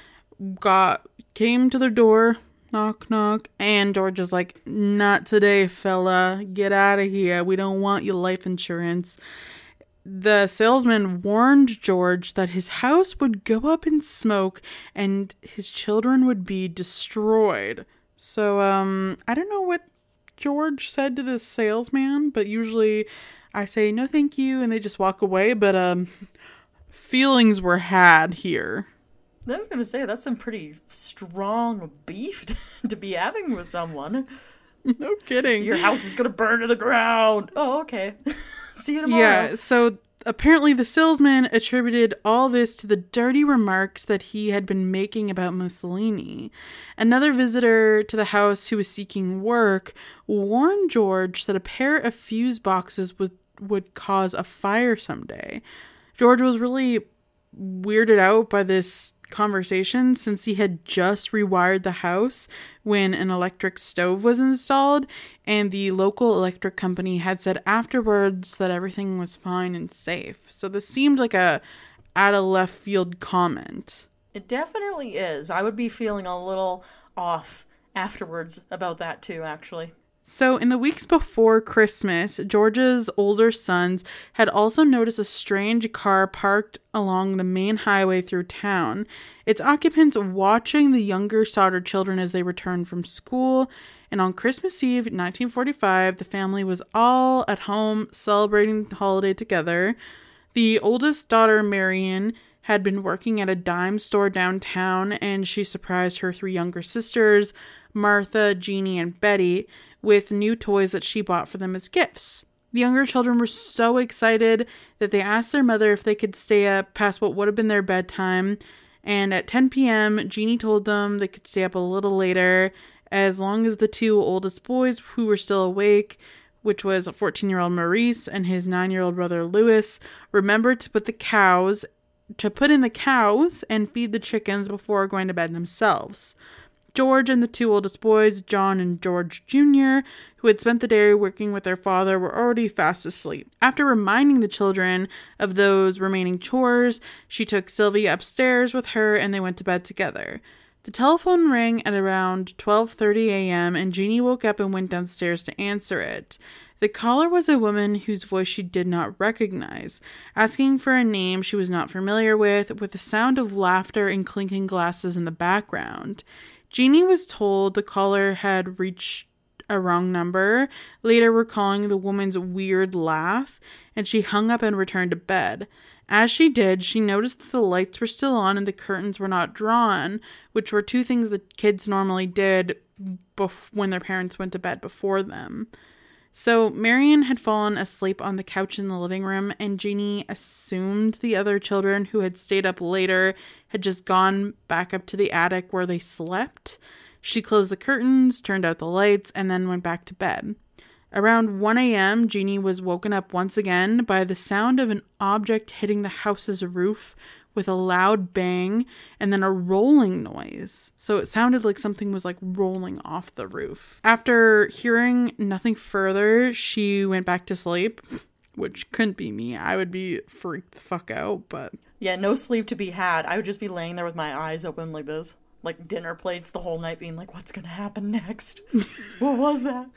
got came to their door Knock, knock. And George is like, Not today, fella. Get out of here. We don't want your life insurance. The salesman warned George that his house would go up in smoke and his children would be destroyed. So, um, I don't know what George said to this salesman, but usually I say no thank you and they just walk away, but, um, [laughs] feelings were had here. I was gonna say that's some pretty strong beef [laughs] to be having with someone. [laughs] No kidding. Your house is gonna burn to the ground. Oh, okay. [laughs] See you tomorrow. Yeah. So apparently, the salesman attributed all this to the dirty remarks that he had been making about Mussolini. Another visitor to the house who was seeking work warned George that a pair of fuse boxes would would cause a fire someday. George was really weirded out by this conversation since he had just rewired the house when an electric stove was installed, and the local electric company had said afterwards that everything was fine and safe. So this seemed like a out of left field comment. It definitely is. I would be feeling a little off afterwards about that too, actually. So, in the weeks before Christmas, George's older sons had also noticed a strange car parked along the main highway through town. Its occupants watching the younger Sodder children as they returned from school. And on Christmas Eve, 1945, the family was all at home celebrating the holiday together. The oldest daughter, Marion, had been working at a dime store downtown, and she surprised her three younger sisters, Martha, Jeannie, and Betty with new toys that she bought for them as gifts. The younger children were so excited that they asked their mother if they could stay up past what would have been their bedtime. And at 10 p.m., Jeannie told them they could stay up a little later as long as the two oldest boys who were still awake, which was 14 year old Maurice and his 9 year old brother Louis, remembered to put the cows to put in the cows and feed the chickens before going to bed themselves. George and the two oldest boys, John and George Jr., who had spent the day working with their father, were already fast asleep. After reminding the children of those remaining chores, she took Sylvie upstairs with her and they went to bed together. The telephone rang at around 12:30 a.m. and Jeannie woke up and went downstairs to answer it. The caller was a woman whose voice she did not recognize, asking for a name she was not familiar with, with the sound of laughter and clinking glasses in the background. Jeannie was told the caller had reached a wrong number, later recalling the woman's weird laugh, and she hung up and returned to bed. As she did, she noticed that the lights were still on and the curtains were not drawn, which were two things the kids normally did bef- when their parents went to bed before them. So Marion had fallen asleep on the couch in the living room, and Jeannie assumed the other children who had stayed up later had just gone back up to the attic where they slept. She closed the curtains, turned out the lights, and then went back to bed. Around 1 a.m., Jeannie was woken up once again by the sound of an object hitting the house's roof with a loud bang and then a rolling noise. So it sounded like something was like rolling off the roof. After hearing nothing further, she went back to sleep, which couldn't be me. I would be freaked the fuck out, but. Yeah, no sleep to be had. I would just be laying there with my eyes open like this, like dinner plates the whole night, being like, what's gonna happen next? [laughs] what was that?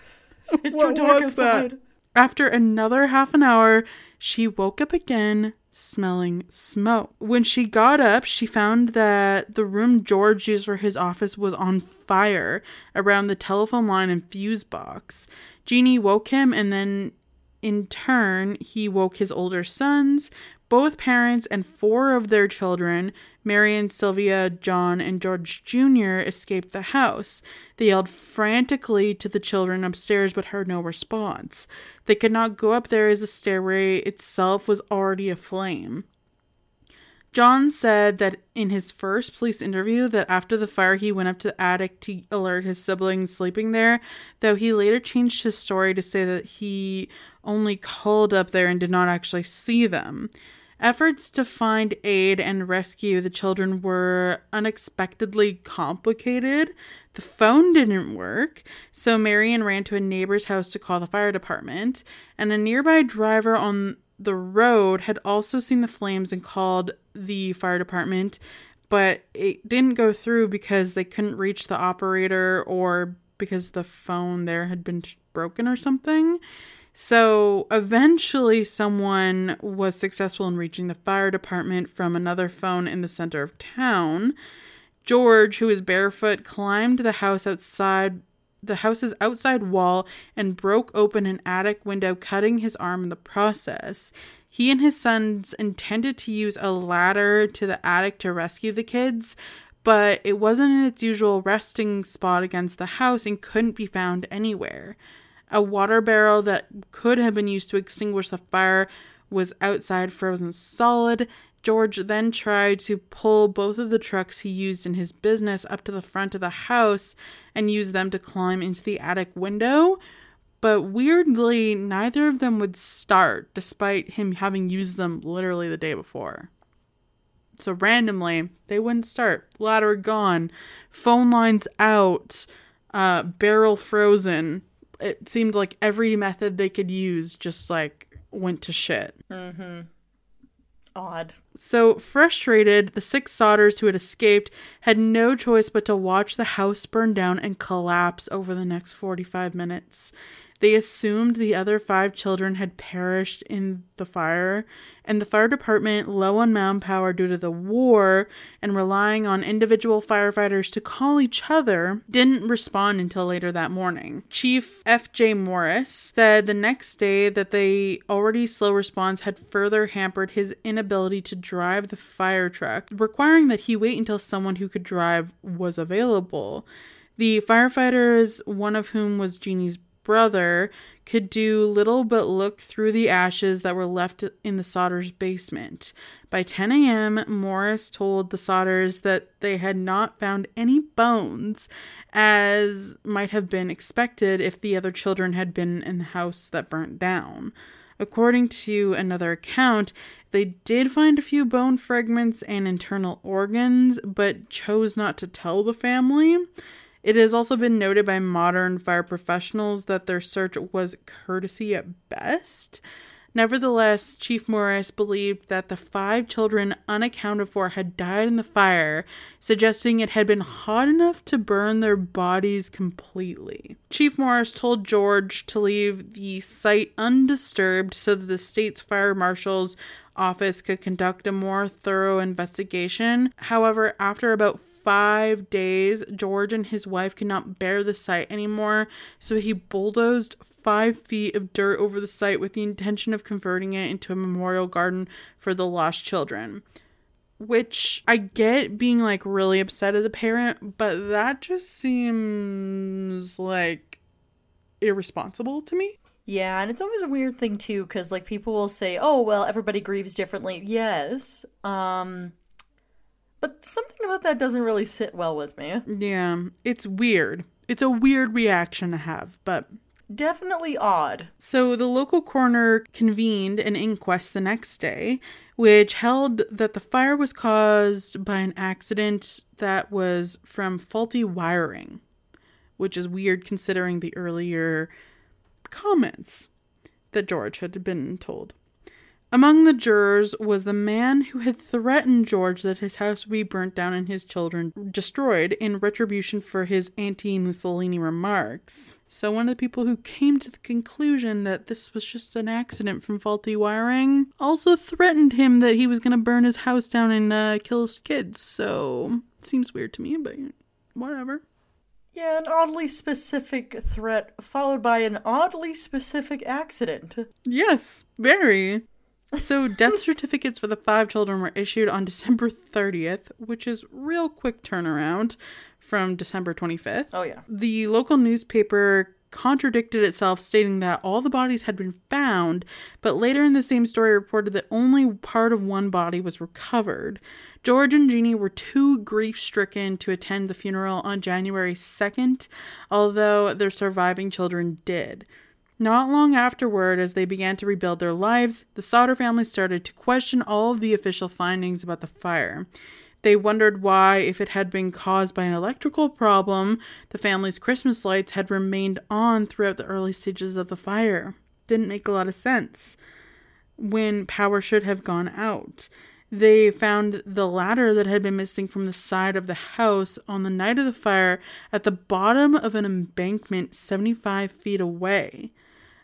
It's too dark outside. That? After another half an hour, she woke up again smelling smoke. When she got up, she found that the room George used for his office was on fire around the telephone line and fuse box. Jeannie woke him, and then in turn, he woke his older sons, both parents and four of their children, Marion, Sylvia, John, and George Jr., escaped the house. They yelled frantically to the children upstairs but heard no response. They could not go up there as the stairway itself was already aflame. John said that in his first police interview that after the fire he went up to the attic to alert his siblings sleeping there, though he later changed his story to say that he only called up there and did not actually see them. Efforts to find aid and rescue the children were unexpectedly complicated. The phone didn't work, so Marion ran to a neighbor's house to call the fire department, and a nearby driver on the road had also seen the flames and called the fire department, but it didn't go through because they couldn't reach the operator or because the phone there had been broken or something. So eventually, someone was successful in reaching the fire department from another phone in the center of town. George, who was barefoot, climbed the house outside the house's outside wall and broke open an attic window, cutting his arm in the process. He and his sons intended to use a ladder to the attic to rescue the kids, but it wasn't in its usual resting spot against the house and couldn't be found anywhere. A water barrel that could have been used to extinguish the fire was outside frozen solid. George then tried to pull both of the trucks he used in his business up to the front of the house and use them to climb into the attic window. But weirdly, neither of them would start, despite him having used them literally the day before. So randomly, they wouldn't start. Ladder gone, phone lines out, uh, barrel frozen. It seemed like every method they could use just like went to shit. Mm-hmm. Odd. So frustrated, the six Sodders who had escaped had no choice but to watch the house burn down and collapse over the next 45 minutes. They assumed the other five children had perished in the fire, and the fire department, low on manpower due to the war and relying on individual firefighters to call each other, didn't respond until later that morning. Chief F.J. Morris said the next day that the already slow response had further hampered his inability to drive the fire truck, requiring that he wait until someone who could drive was available. The firefighters, one of whom was Jeannie's brother could do little but look through the ashes that were left in the Sodders' basement. By 10 a.m., Morris told the Sodders that they had not found any bones, as might have been expected if the other children had been in the house that burnt down. According to another account, they did find a few bone fragments and internal organs, but chose not to tell the family. It has also been noted by modern fire professionals that their search was courtesy at best. Nevertheless, Chief Morris believed that the five children unaccounted for had died in the fire, suggesting it had been hot enough to burn their bodies completely. Chief Morris told George to leave the site undisturbed so that the state's fire marshal's office could conduct a more thorough investigation. However, after about five days, George and his wife could not bear the site anymore, so he bulldozed five feet of dirt over the site with the intention of converting it into a memorial garden for the lost children. Which I get being like really upset as a parent, but that just seems like irresponsible to me. Yeah, and it's always a weird thing too, because like people will say, "Oh, well, everybody grieves differently." Yes, um, but something about that doesn't really sit well with me. Yeah, it's weird. It's a weird reaction to have, but definitely odd. So the local coroner convened an inquest the next day, which held that the fire was caused by an accident that was from faulty wiring, which is weird considering the earlier comments that George had been told. Among the jurors was the man who had threatened George that his house would be burnt down and his children destroyed in retribution for his anti Mussolini remarks. So, one of the people who came to the conclusion that this was just an accident from faulty wiring also threatened him that he was going to burn his house down and uh, kill his kids. So, seems weird to me, but whatever. Yeah, an oddly specific threat followed by an oddly specific accident. Yes, very. So, death certificates for the five children were issued on December 30th, which is real quick turnaround from December 25th. Oh, yeah. The local newspaper contradicted itself, stating that all the bodies had been found, but later in the same story reported that only part of one body was recovered. George and Jeannie were too grief stricken to attend the funeral on January 2nd, although their surviving children did. Not long afterward, as they began to rebuild their lives, the Sodder family started to question all of the official findings about the fire. They wondered why, if it had been caused by an electrical problem, the family's Christmas lights had remained on throughout the early stages of the fire. Didn't make a lot of sense when power should have gone out. They found the ladder that had been missing from the side of the house on the night of the fire at the bottom of an embankment 75 feet away.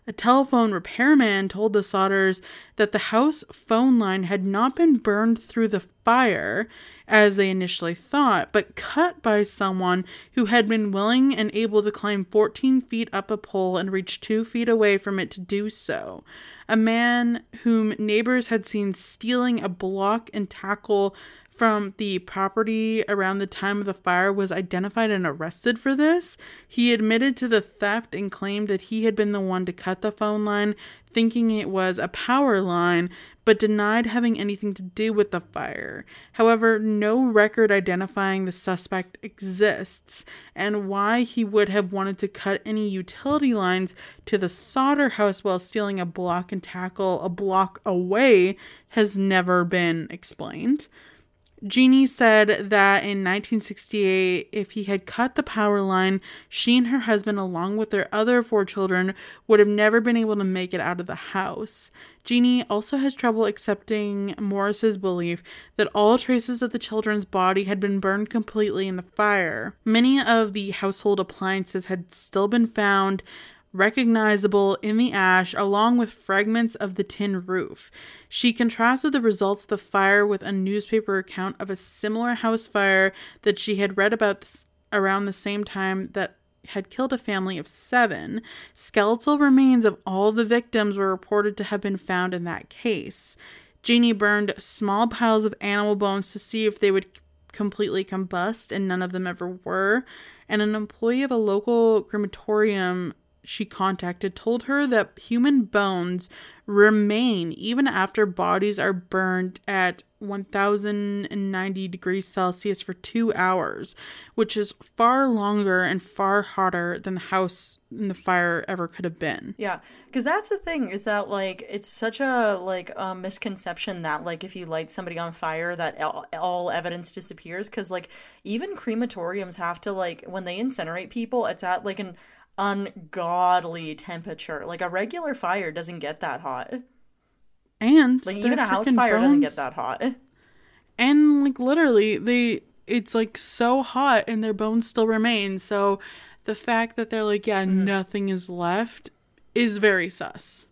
A telephone repairman told the Sodders that the house phone line had not been burned through the fire, as they initially thought, but cut by someone who had been willing and able to climb 14 feet up a pole and reach two feet away from it to do so. A man whom neighbors had seen stealing a block and tackle from the property around the time of the fire was identified and arrested for this. He admitted to the theft and claimed that he had been the one to cut the phone line, thinking it was a power line, but denied having anything to do with the fire. However, no record identifying the suspect exists, and why he would have wanted to cut any utility lines to the Sodder house while stealing a block and tackle a block away has never been explained. Jeannie said that in 1968, if he had cut the power line, she and her husband, along with their other four children, would have never been able to make it out of the house. Jeannie also has trouble accepting Morris's belief that all traces of the children's body had been burned completely in the fire. Many of the household appliances had still been found recognizable in the ash, along with fragments of the tin roof. She contrasted the results of the fire with a newspaper account of a similar house fire that she had read about this, around the same time that had killed a family of seven. Skeletal remains of all the victims were reported to have been found in that case. Jeannie burned small piles of animal bones to see if they would completely combust, and none of them ever were. And an employee of a local crematorium she contacted told her that human bones remain even after bodies are burned at 1090 degrees Celsius for two hours, which is far longer and far hotter than the house in the fire ever could have been. Yeah, because that's the thing is that like it's such a like a misconception that like if you light somebody on fire that all, all evidence disappears because like even crematoriums have to like when they incinerate people it's at like an ungodly temperature. Like a regular fire doesn't get that hot. And like even a house fire bones, doesn't get that hot. And like literally they it's like so hot and their bones still remain. So the fact that they're like, yeah, mm-hmm. nothing is left is very sus.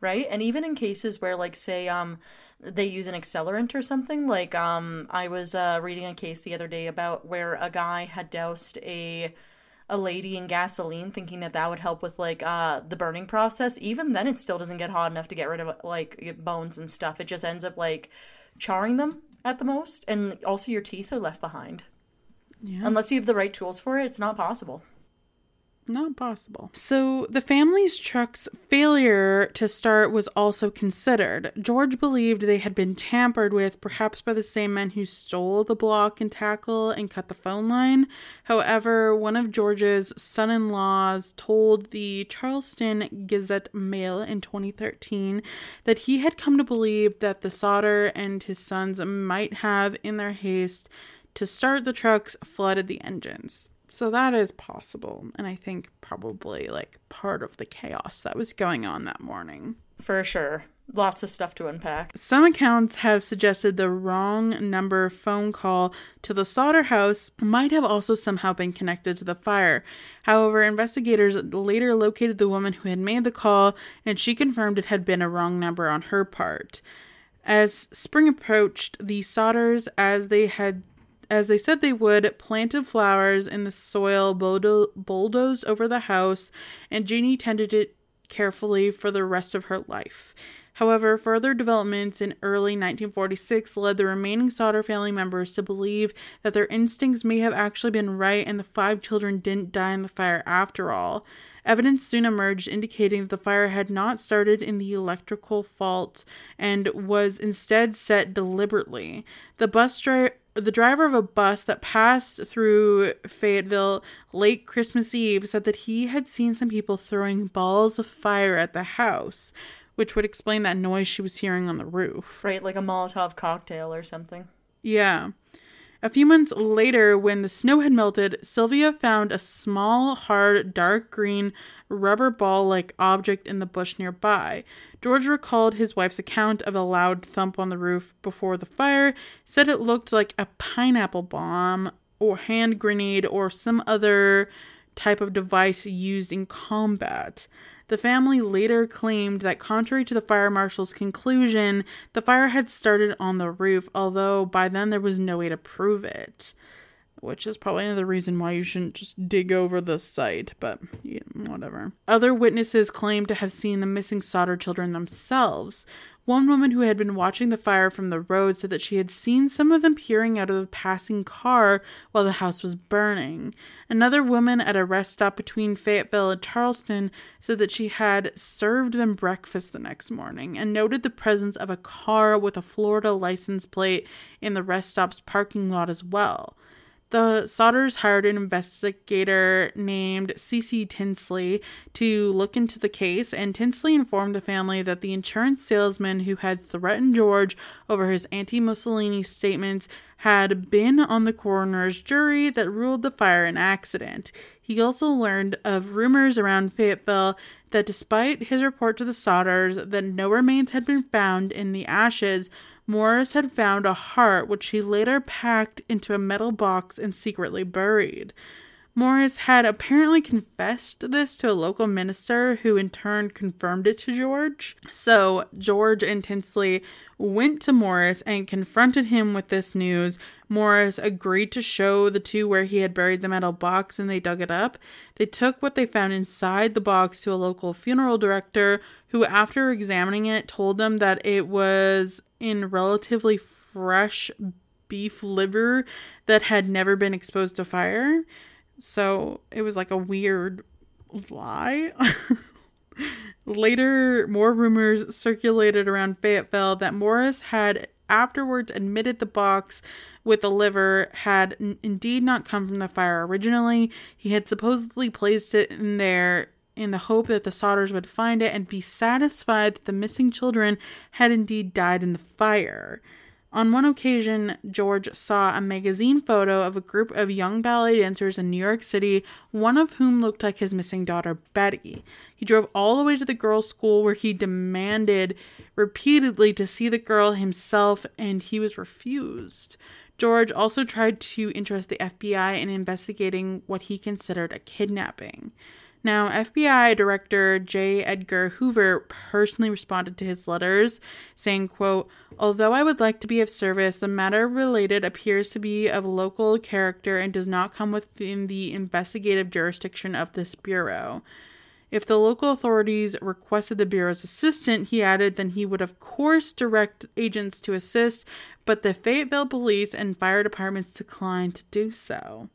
Right? And even in cases where like say um they use an accelerant or something, like um I was uh reading a case the other day about where a guy had doused a a lady in gasoline thinking that that would help with like uh the burning process even then it still doesn't get hot enough to get rid of like bones and stuff. It just ends up like charring them at the most and also your teeth are left behind. Yeah. unless you have the right tools for it it's not possible not possible. So, the family's truck's failure to start was also considered. George believed they had been tampered with, perhaps by the same men who stole the block and tackle and cut the phone line. However, one of George's son in laws told the Charleston Gazette Mail in 2013 that he had come to believe that the Sodder and his sons might have, in their haste to start the trucks, flooded the engines. So that is possible. And I think probably like part of the chaos that was going on that morning. For sure. Lots of stuff to unpack. Some accounts have suggested the wrong number phone call to the Sodder house might have also somehow been connected to the fire. However, investigators later located the woman who had made the call and she confirmed it had been a wrong number on her part. As spring approached, the Sodders, as they had as they said they would, planted flowers in the soil bulldozed over the house, and Jeannie tended it carefully for the rest of her life. However, further developments in early 1946 led the remaining Sodder family members to believe that their instincts may have actually been right and the five children didn't die in the fire after all. Evidence soon emerged indicating that the fire had not started in the electrical fault and was instead set deliberately. The bus driver the driver of a bus that passed through Fayetteville late Christmas Eve said that he had seen some people throwing balls of fire at the house, which would explain that noise she was hearing on the roof. Right, like a Molotov cocktail or something. Yeah. A few months later, when the snow had melted, Sylvia found a small, hard, dark green rubber ball like object in the bush nearby. George recalled his wife's account of a loud thump on the roof before the fire, said it looked like a pineapple bomb or hand grenade or some other type of device used in combat. The family later claimed that, contrary to the fire marshal's conclusion, the fire had started on the roof, although by then there was no way to prove it which is probably another reason why you shouldn't just dig over the site, but yeah, whatever. Other witnesses claimed to have seen the missing Sodder children themselves. One woman who had been watching the fire from the road said that she had seen some of them peering out of a passing car while the house was burning. Another woman at a rest stop between Fayetteville and Charleston said that she had served them breakfast the next morning and noted the presence of a car with a Florida license plate in the rest stop's parking lot as well. The Sodders hired an investigator named C.C. Tinsley to look into the case, and Tinsley informed the family that the insurance salesman who had threatened George over his anti Mussolini statements had been on the coroner's jury that ruled the fire an accident. He also learned of rumors around Fayetteville that despite his report to the Sodders that no remains had been found in the ashes, Morris had found a heart which he later packed into a metal box and secretly buried. Morris had apparently confessed this to a local minister who in turn confirmed it to George. So George intensely went to Morris and confronted him with this news. Morris agreed to show the two where he had buried the metal box and they dug it up. They took what they found inside the box to a local funeral director who, after examining it, told them that it was in relatively fresh beef liver that had never been exposed to fire. So it was like a weird lie. [laughs] Later, more rumors circulated around Fayetteville that Morris had afterwards admitted the box with the liver had n- indeed not come from the fire originally. He had supposedly placed it in there in the hope that the Sodders would find it and be satisfied that the missing children had indeed died in the fire. On one occasion, George saw a magazine photo of a group of young ballet dancers in New York City, one of whom looked like his missing daughter, Betty. He drove all the way to the girls' school where he demanded repeatedly to see the girl himself, and he was refused. George also tried to interest the FBI in investigating what he considered a kidnapping. Now, FBI Director J. Edgar Hoover personally responded to his letters, saying, quote, Although I would like to be of service, the matter related appears to be of local character and does not come within the investigative jurisdiction of this Bureau. If the local authorities requested the Bureau's assistance, he added, then he would, of course, direct agents to assist, but the Fayetteville police and fire departments declined to do so.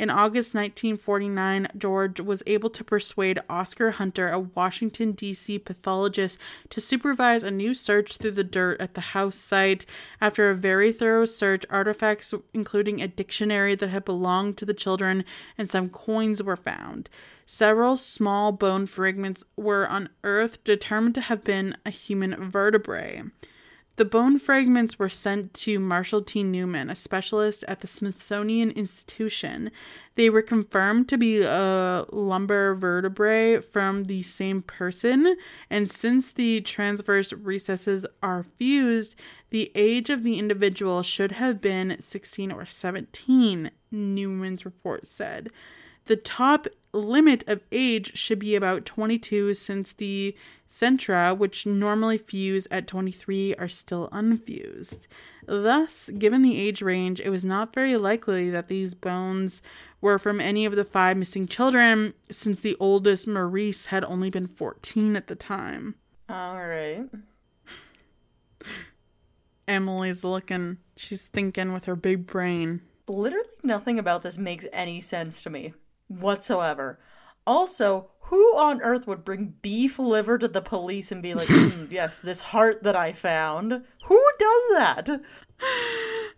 In August 1949, George was able to persuade Oscar Hunter, a Washington, D.C. pathologist, to supervise a new search through the dirt at the house site. After a very thorough search, artifacts, including a dictionary that had belonged to the children, and some coins were found. Several small bone fragments were unearthed, determined to have been a human vertebrae. The bone fragments were sent to Marshall T. Newman, a specialist at the Smithsonian Institution. They were confirmed to be a lumbar vertebrae from the same person, and since the transverse processes are fused, the age of the individual should have been 16 or 17, Newman's report said. The top limit of age should be about 22 since the centra, which normally fuse at 23, are still unfused. Thus, given the age range, it was not very likely that these bones were from any of the five missing children, since the oldest, Maurice, had only been 14 at the time. All right. [laughs] Emily's looking, she's thinking with her big brain. Literally nothing about this makes any sense to me whatsoever. Also, who on earth would bring beef liver to the police and be like, mm, [laughs] yes, this heart that I found? Who does that?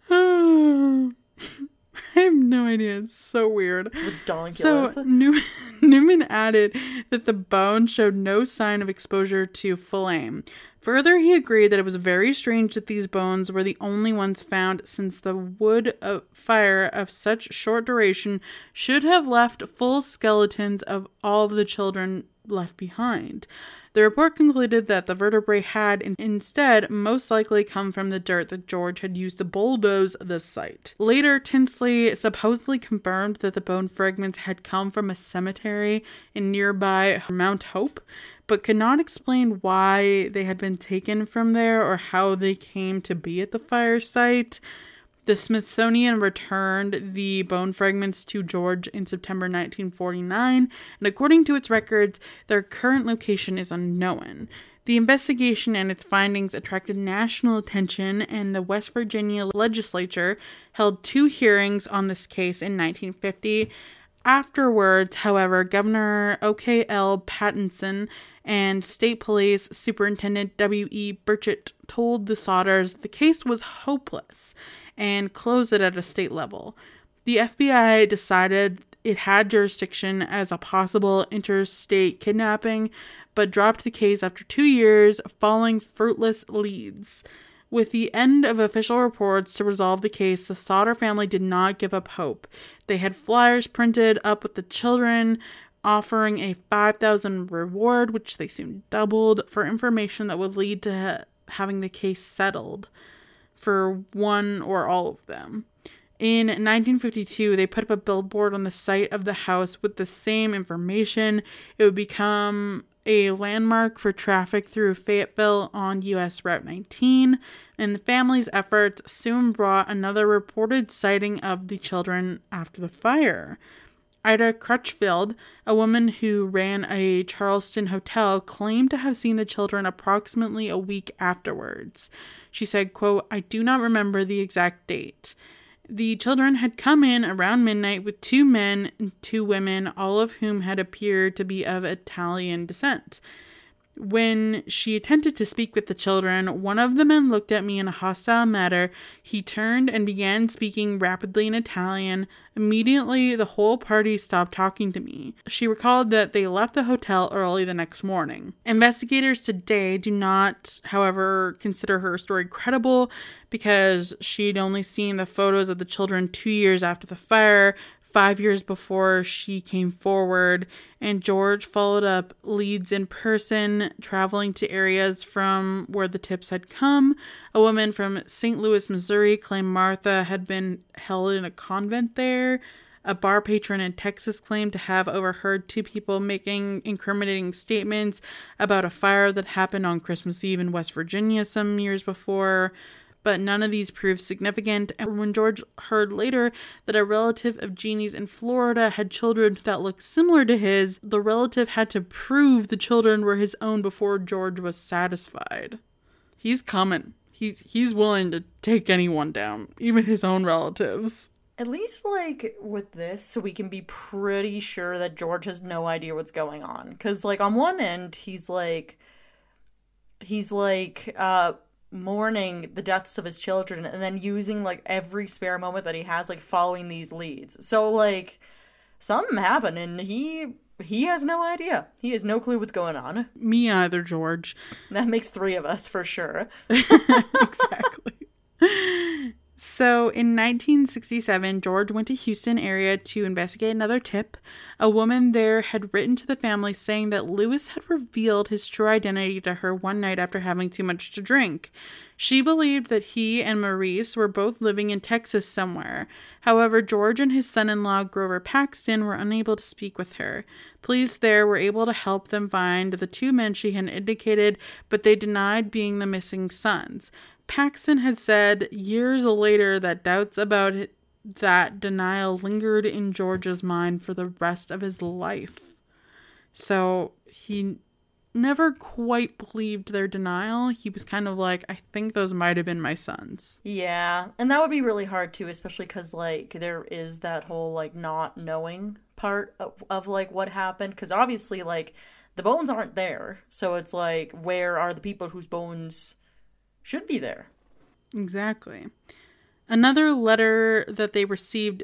[sighs] [laughs] [laughs] I have no idea. It's so weird. Ridiculous. So Newman, [laughs] Newman added that the bone showed no sign of exposure to flame. Further, he agreed that it was very strange that these bones were the only ones found since the wood of fire of such short duration should have left full skeletons of all of the children left behind. The report concluded that the vertebrae had instead most likely come from the dirt that George had used to bulldoze the site. Later, Tinsley supposedly confirmed that the bone fragments had come from a cemetery in nearby Mount Hope, but could not explain why they had been taken from there or how they came to be at the fire site. The Smithsonian returned the bone fragments to George in September 1949, and according to its records, their current location is unknown. The investigation and its findings attracted national attention, and the West Virginia legislature held two hearings on this case in 1950. Afterwards, however, Governor O.K.L. Patteson and State Police Superintendent W.E. Burchett told the Sodders the case was hopeless and close it at a state level. The FBI decided it had jurisdiction as a possible interstate kidnapping, but dropped the case after two years following fruitless leads. With the end of official reports to resolve the case, the Sodder family did not give up hope. They had flyers printed up with the children offering a 5000 reward which they soon doubled for information that would lead to having the case settled for one or all of them. In 1952, they put up a billboard on the site of the house with the same information. It would become a landmark for traffic through Fayetteville on US Route 19, and the family's efforts soon brought another reported sighting of the children after the fire. Ida Crutchfield, a woman who ran a Charleston hotel, claimed to have seen the children approximately a week afterwards. She said, quote, I do not remember the exact date. The children had come in around midnight with two men and two women, all of whom had appeared to be of Italian descent. When she attempted to speak with the children, one of the men looked at me in a hostile manner. He turned and began speaking rapidly in Italian. Immediately, the whole party stopped talking to me. She recalled that they left the hotel early the next morning. Investigators today do not, however, consider her story credible because she'd only seen the photos of the children two years after the fire, five years before she came forward, and George followed up leads in person, traveling to areas from where the tips had come. A woman from St. Louis, Missouri claimed Martha had been held in a convent there. A bar patron in Texas claimed to have overheard two people making incriminating statements about a fire that happened on Christmas Eve in West Virginia some years before but none of these proved significant. And when George heard later that a relative of Jeannie's in Florida had children that looked similar to his, the relative had to prove the children were his own before George was satisfied. He's coming. He's he's willing to take anyone down, even his own relatives. At least like with this, so we can be pretty sure that George has no idea what's going on. Cause like on one end, he's like he's like uh mourning the deaths of his children and then using like every spare moment that he has like following these leads. So like something happened and he he has no idea. He has no clue what's going on. Me either, George. That makes 3 of us for sure. [laughs] exactly. [laughs] So in 1967, George went to Houston area to investigate another tip. A woman there had written to the family saying that Lewis had revealed his true identity to her one night after having too much to drink. She believed that he and Maurice were both living in Texas somewhere. However, George and his son in law, Grover Paxton, were unable to speak with her. Police there were able to help them find the two men she had indicated, but they denied being the missing sons. Paxton had said years later that doubts about that denial lingered in George's mind for the rest of his life. So he never quite believed their denial. He was kind of like, I think those might have been my sons. Yeah. And that would be really hard too, especially because, like, there is that whole, like, not knowing part of, of like, what happened. Because obviously, like, the bones aren't there. So it's like, where are the people whose bones should be there. Exactly. Another letter that they received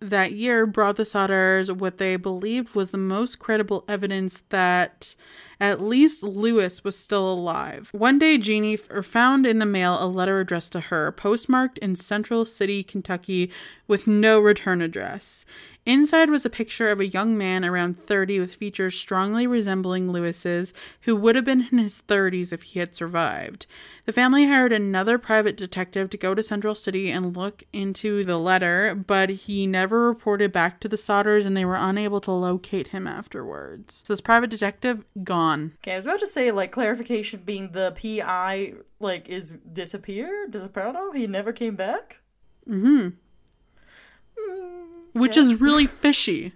that year brought the Sodders what they believed was the most credible evidence that at least Lewis was still alive. One day, Jeannie er, found in the mail a letter addressed to her, postmarked in Central City, Kentucky, with no return address. Inside was a picture of a young man around 30 with features strongly resembling Lewis's, who would have been in his 30s if he had survived. The family hired another private detective to go to Central City and look into the letter, but he never reported back to the Sodders and they were unable to locate him afterwards. So this private detective gone. Okay, I was about to say like clarification being the PI like is disappeared, disappeared. He never came back. Mm-hmm. Mm which yeah. is really fishy.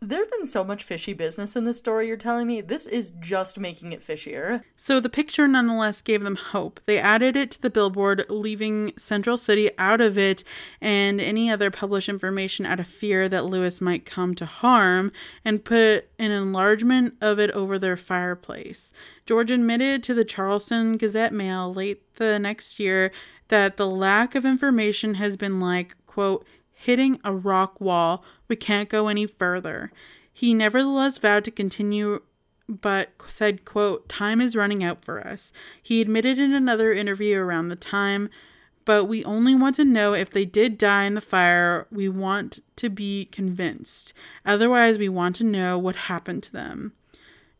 There's been so much fishy business in this story you're telling me. This is just making it fishier. So the picture nonetheless gave them hope. They added it to the billboard, leaving Central City out of it and any other published information out of fear that Lewis might come to harm, and put an enlargement of it over their fireplace. George admitted to the Charleston Gazette Mail late the next year that the lack of information has been like, quote, hitting a rock wall. We can't go any further. He nevertheless vowed to continue but said, quote, time is running out for us. He admitted in another interview around the time, but we only want to know if they did die in the fire. We want to be convinced. Otherwise, we want to know what happened to them.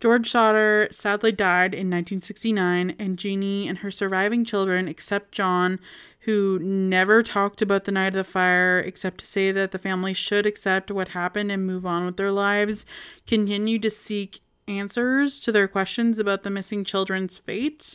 George Sodder sadly died in 1969, and Jeannie and her surviving children, except John, who never talked about the night of the fire except to say that the family should accept what happened and move on with their lives, continued to seek answers to their questions about the missing children's fate.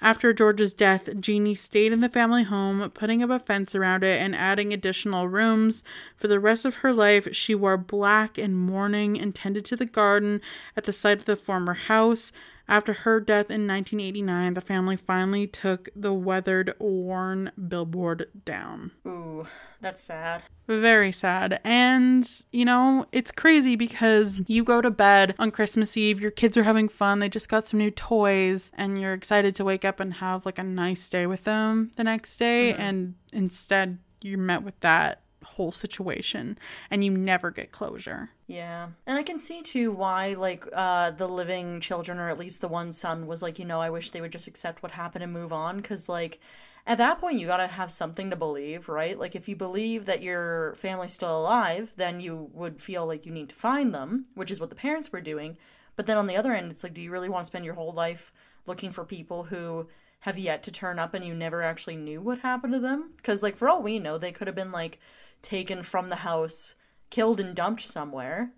After George's death, Jeannie stayed in the family home, putting up a fence around it and adding additional rooms. For the rest of her life, she wore black in mourning and tended to the garden at the site of the former house. After her death in 1989, the family finally took the weathered, worn billboard down. Ooh, that's sad. Very sad. And, you know, it's crazy because you go to bed on Christmas Eve, your kids are having fun, they just got some new toys, and you're excited to wake up and have like a nice day with them the next day. Mm-hmm. And instead, you're met with that whole situation and you never get closure. Yeah. And I can see too why like uh the living children or at least the one son was like, you know, I wish they would just accept what happened and move on cuz like at that point you got to have something to believe, right? Like if you believe that your family's still alive, then you would feel like you need to find them, which is what the parents were doing. But then on the other end, it's like do you really want to spend your whole life looking for people who have yet to turn up and you never actually knew what happened to them? Cuz like for all we know, they could have been like taken from the house, killed and dumped somewhere.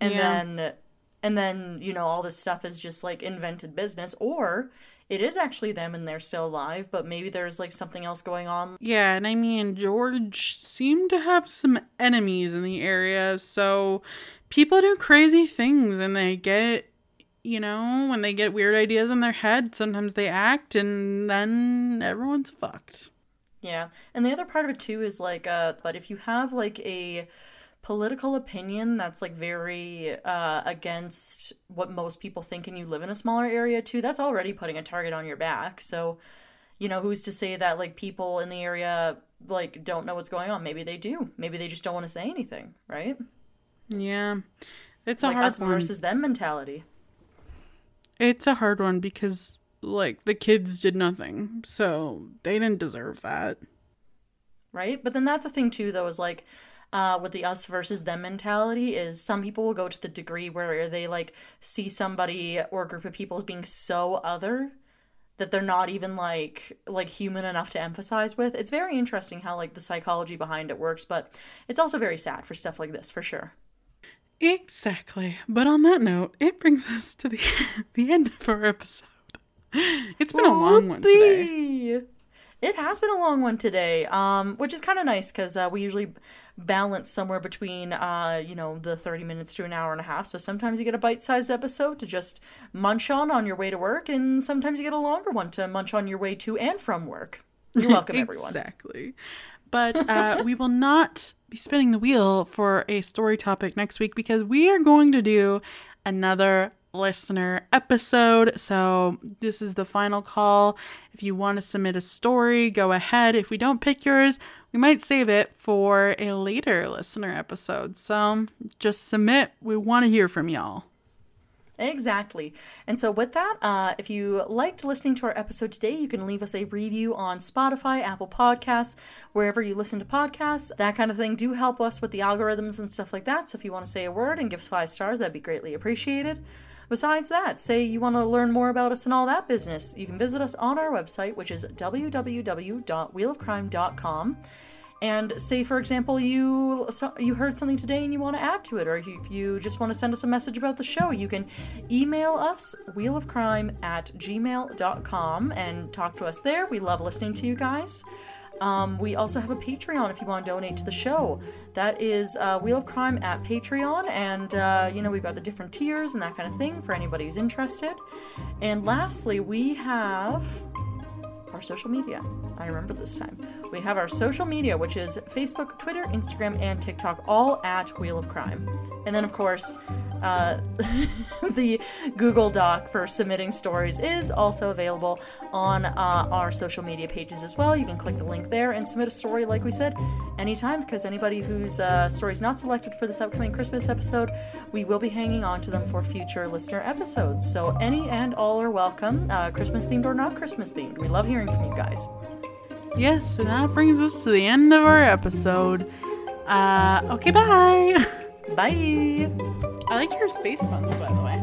And yeah. then and then, you know, all this stuff is just like invented business or it is actually them and they're still alive, but maybe there's like something else going on. Yeah, and I mean, George seemed to have some enemies in the area, so people do crazy things and they get, you know, when they get weird ideas in their head, sometimes they act and then everyone's fucked. Yeah. And the other part of it too is like uh but if you have like a political opinion that's like very uh against what most people think and you live in a smaller area too, that's already putting a target on your back. So, you know, who's to say that like people in the area like don't know what's going on? Maybe they do. Maybe they just don't want to say anything, right? Yeah. It's a like hard us one. versus them mentality. It's a hard one because like the kids did nothing, so they didn't deserve that. Right? But then that's the thing too though is like uh, with the us versus them mentality is some people will go to the degree where they like see somebody or a group of people as being so other that they're not even like like human enough to emphasize with. It's very interesting how like the psychology behind it works, but it's also very sad for stuff like this for sure. Exactly. But on that note, it brings us to the [laughs] the end of our episode. [laughs] It's been a long one today. It has been a long one today, um, which is kind of nice because uh, we usually balance somewhere between, uh, you know, the 30 minutes to an hour and a half. So sometimes you get a bite sized episode to just munch on on your way to work, and sometimes you get a longer one to munch on your way to and from work. You're [laughs] welcome, everyone. exactly. But uh, [laughs] we will not be spinning the wheel for a story topic next week because we are going to do another listener episode. So, this is the final call. If you want to submit a story, go ahead. If we don't pick yours, we might save it for a later listener episode. So, just submit. We want to hear from y'all. Exactly. And so, with that, uh, if you liked listening to our episode today, you can leave us a review on Spotify, Apple Podcasts, wherever you listen to podcasts. That kind of thing do help us with the algorithms and stuff like that. So, if you want to say a word and give us five stars, that'd be greatly appreciated. Besides that, say you want to learn more about us and all that business, you can visit us on our website, which is www.wheelofcrime.com. And say, for example, you you heard something today and you want to add to it, or if you just want to send us a message about the show, you can email us wheelofcrime at gmail.com and talk to us there. We love listening to you guys. Um, we also have a Patreon if you want to donate to the show. That is uh, Wheel of Crime at Patreon, and uh, you know we've got the different tiers and that kind of thing for anybody who's interested. And lastly, we have our social media. I remember this time. We have our social media, which is Facebook, Twitter, Instagram, and TikTok, all at Wheel of Crime. And then, of course, Uh, [laughs] the Google Doc for submitting stories is also available on uh, our social media pages as well. You can click the link there and submit a story, like we said, anytime, because anybody whose uh, story is not selected for this upcoming Christmas episode, we will be hanging on to them for future listener episodes. So any and all are welcome, uh, Christmas themed or not Christmas themed. We love hearing from you guys. Yes, and that brings us to the end of our episode. Uh, okay, bye. [laughs] Bye. I like your space puns, by the way.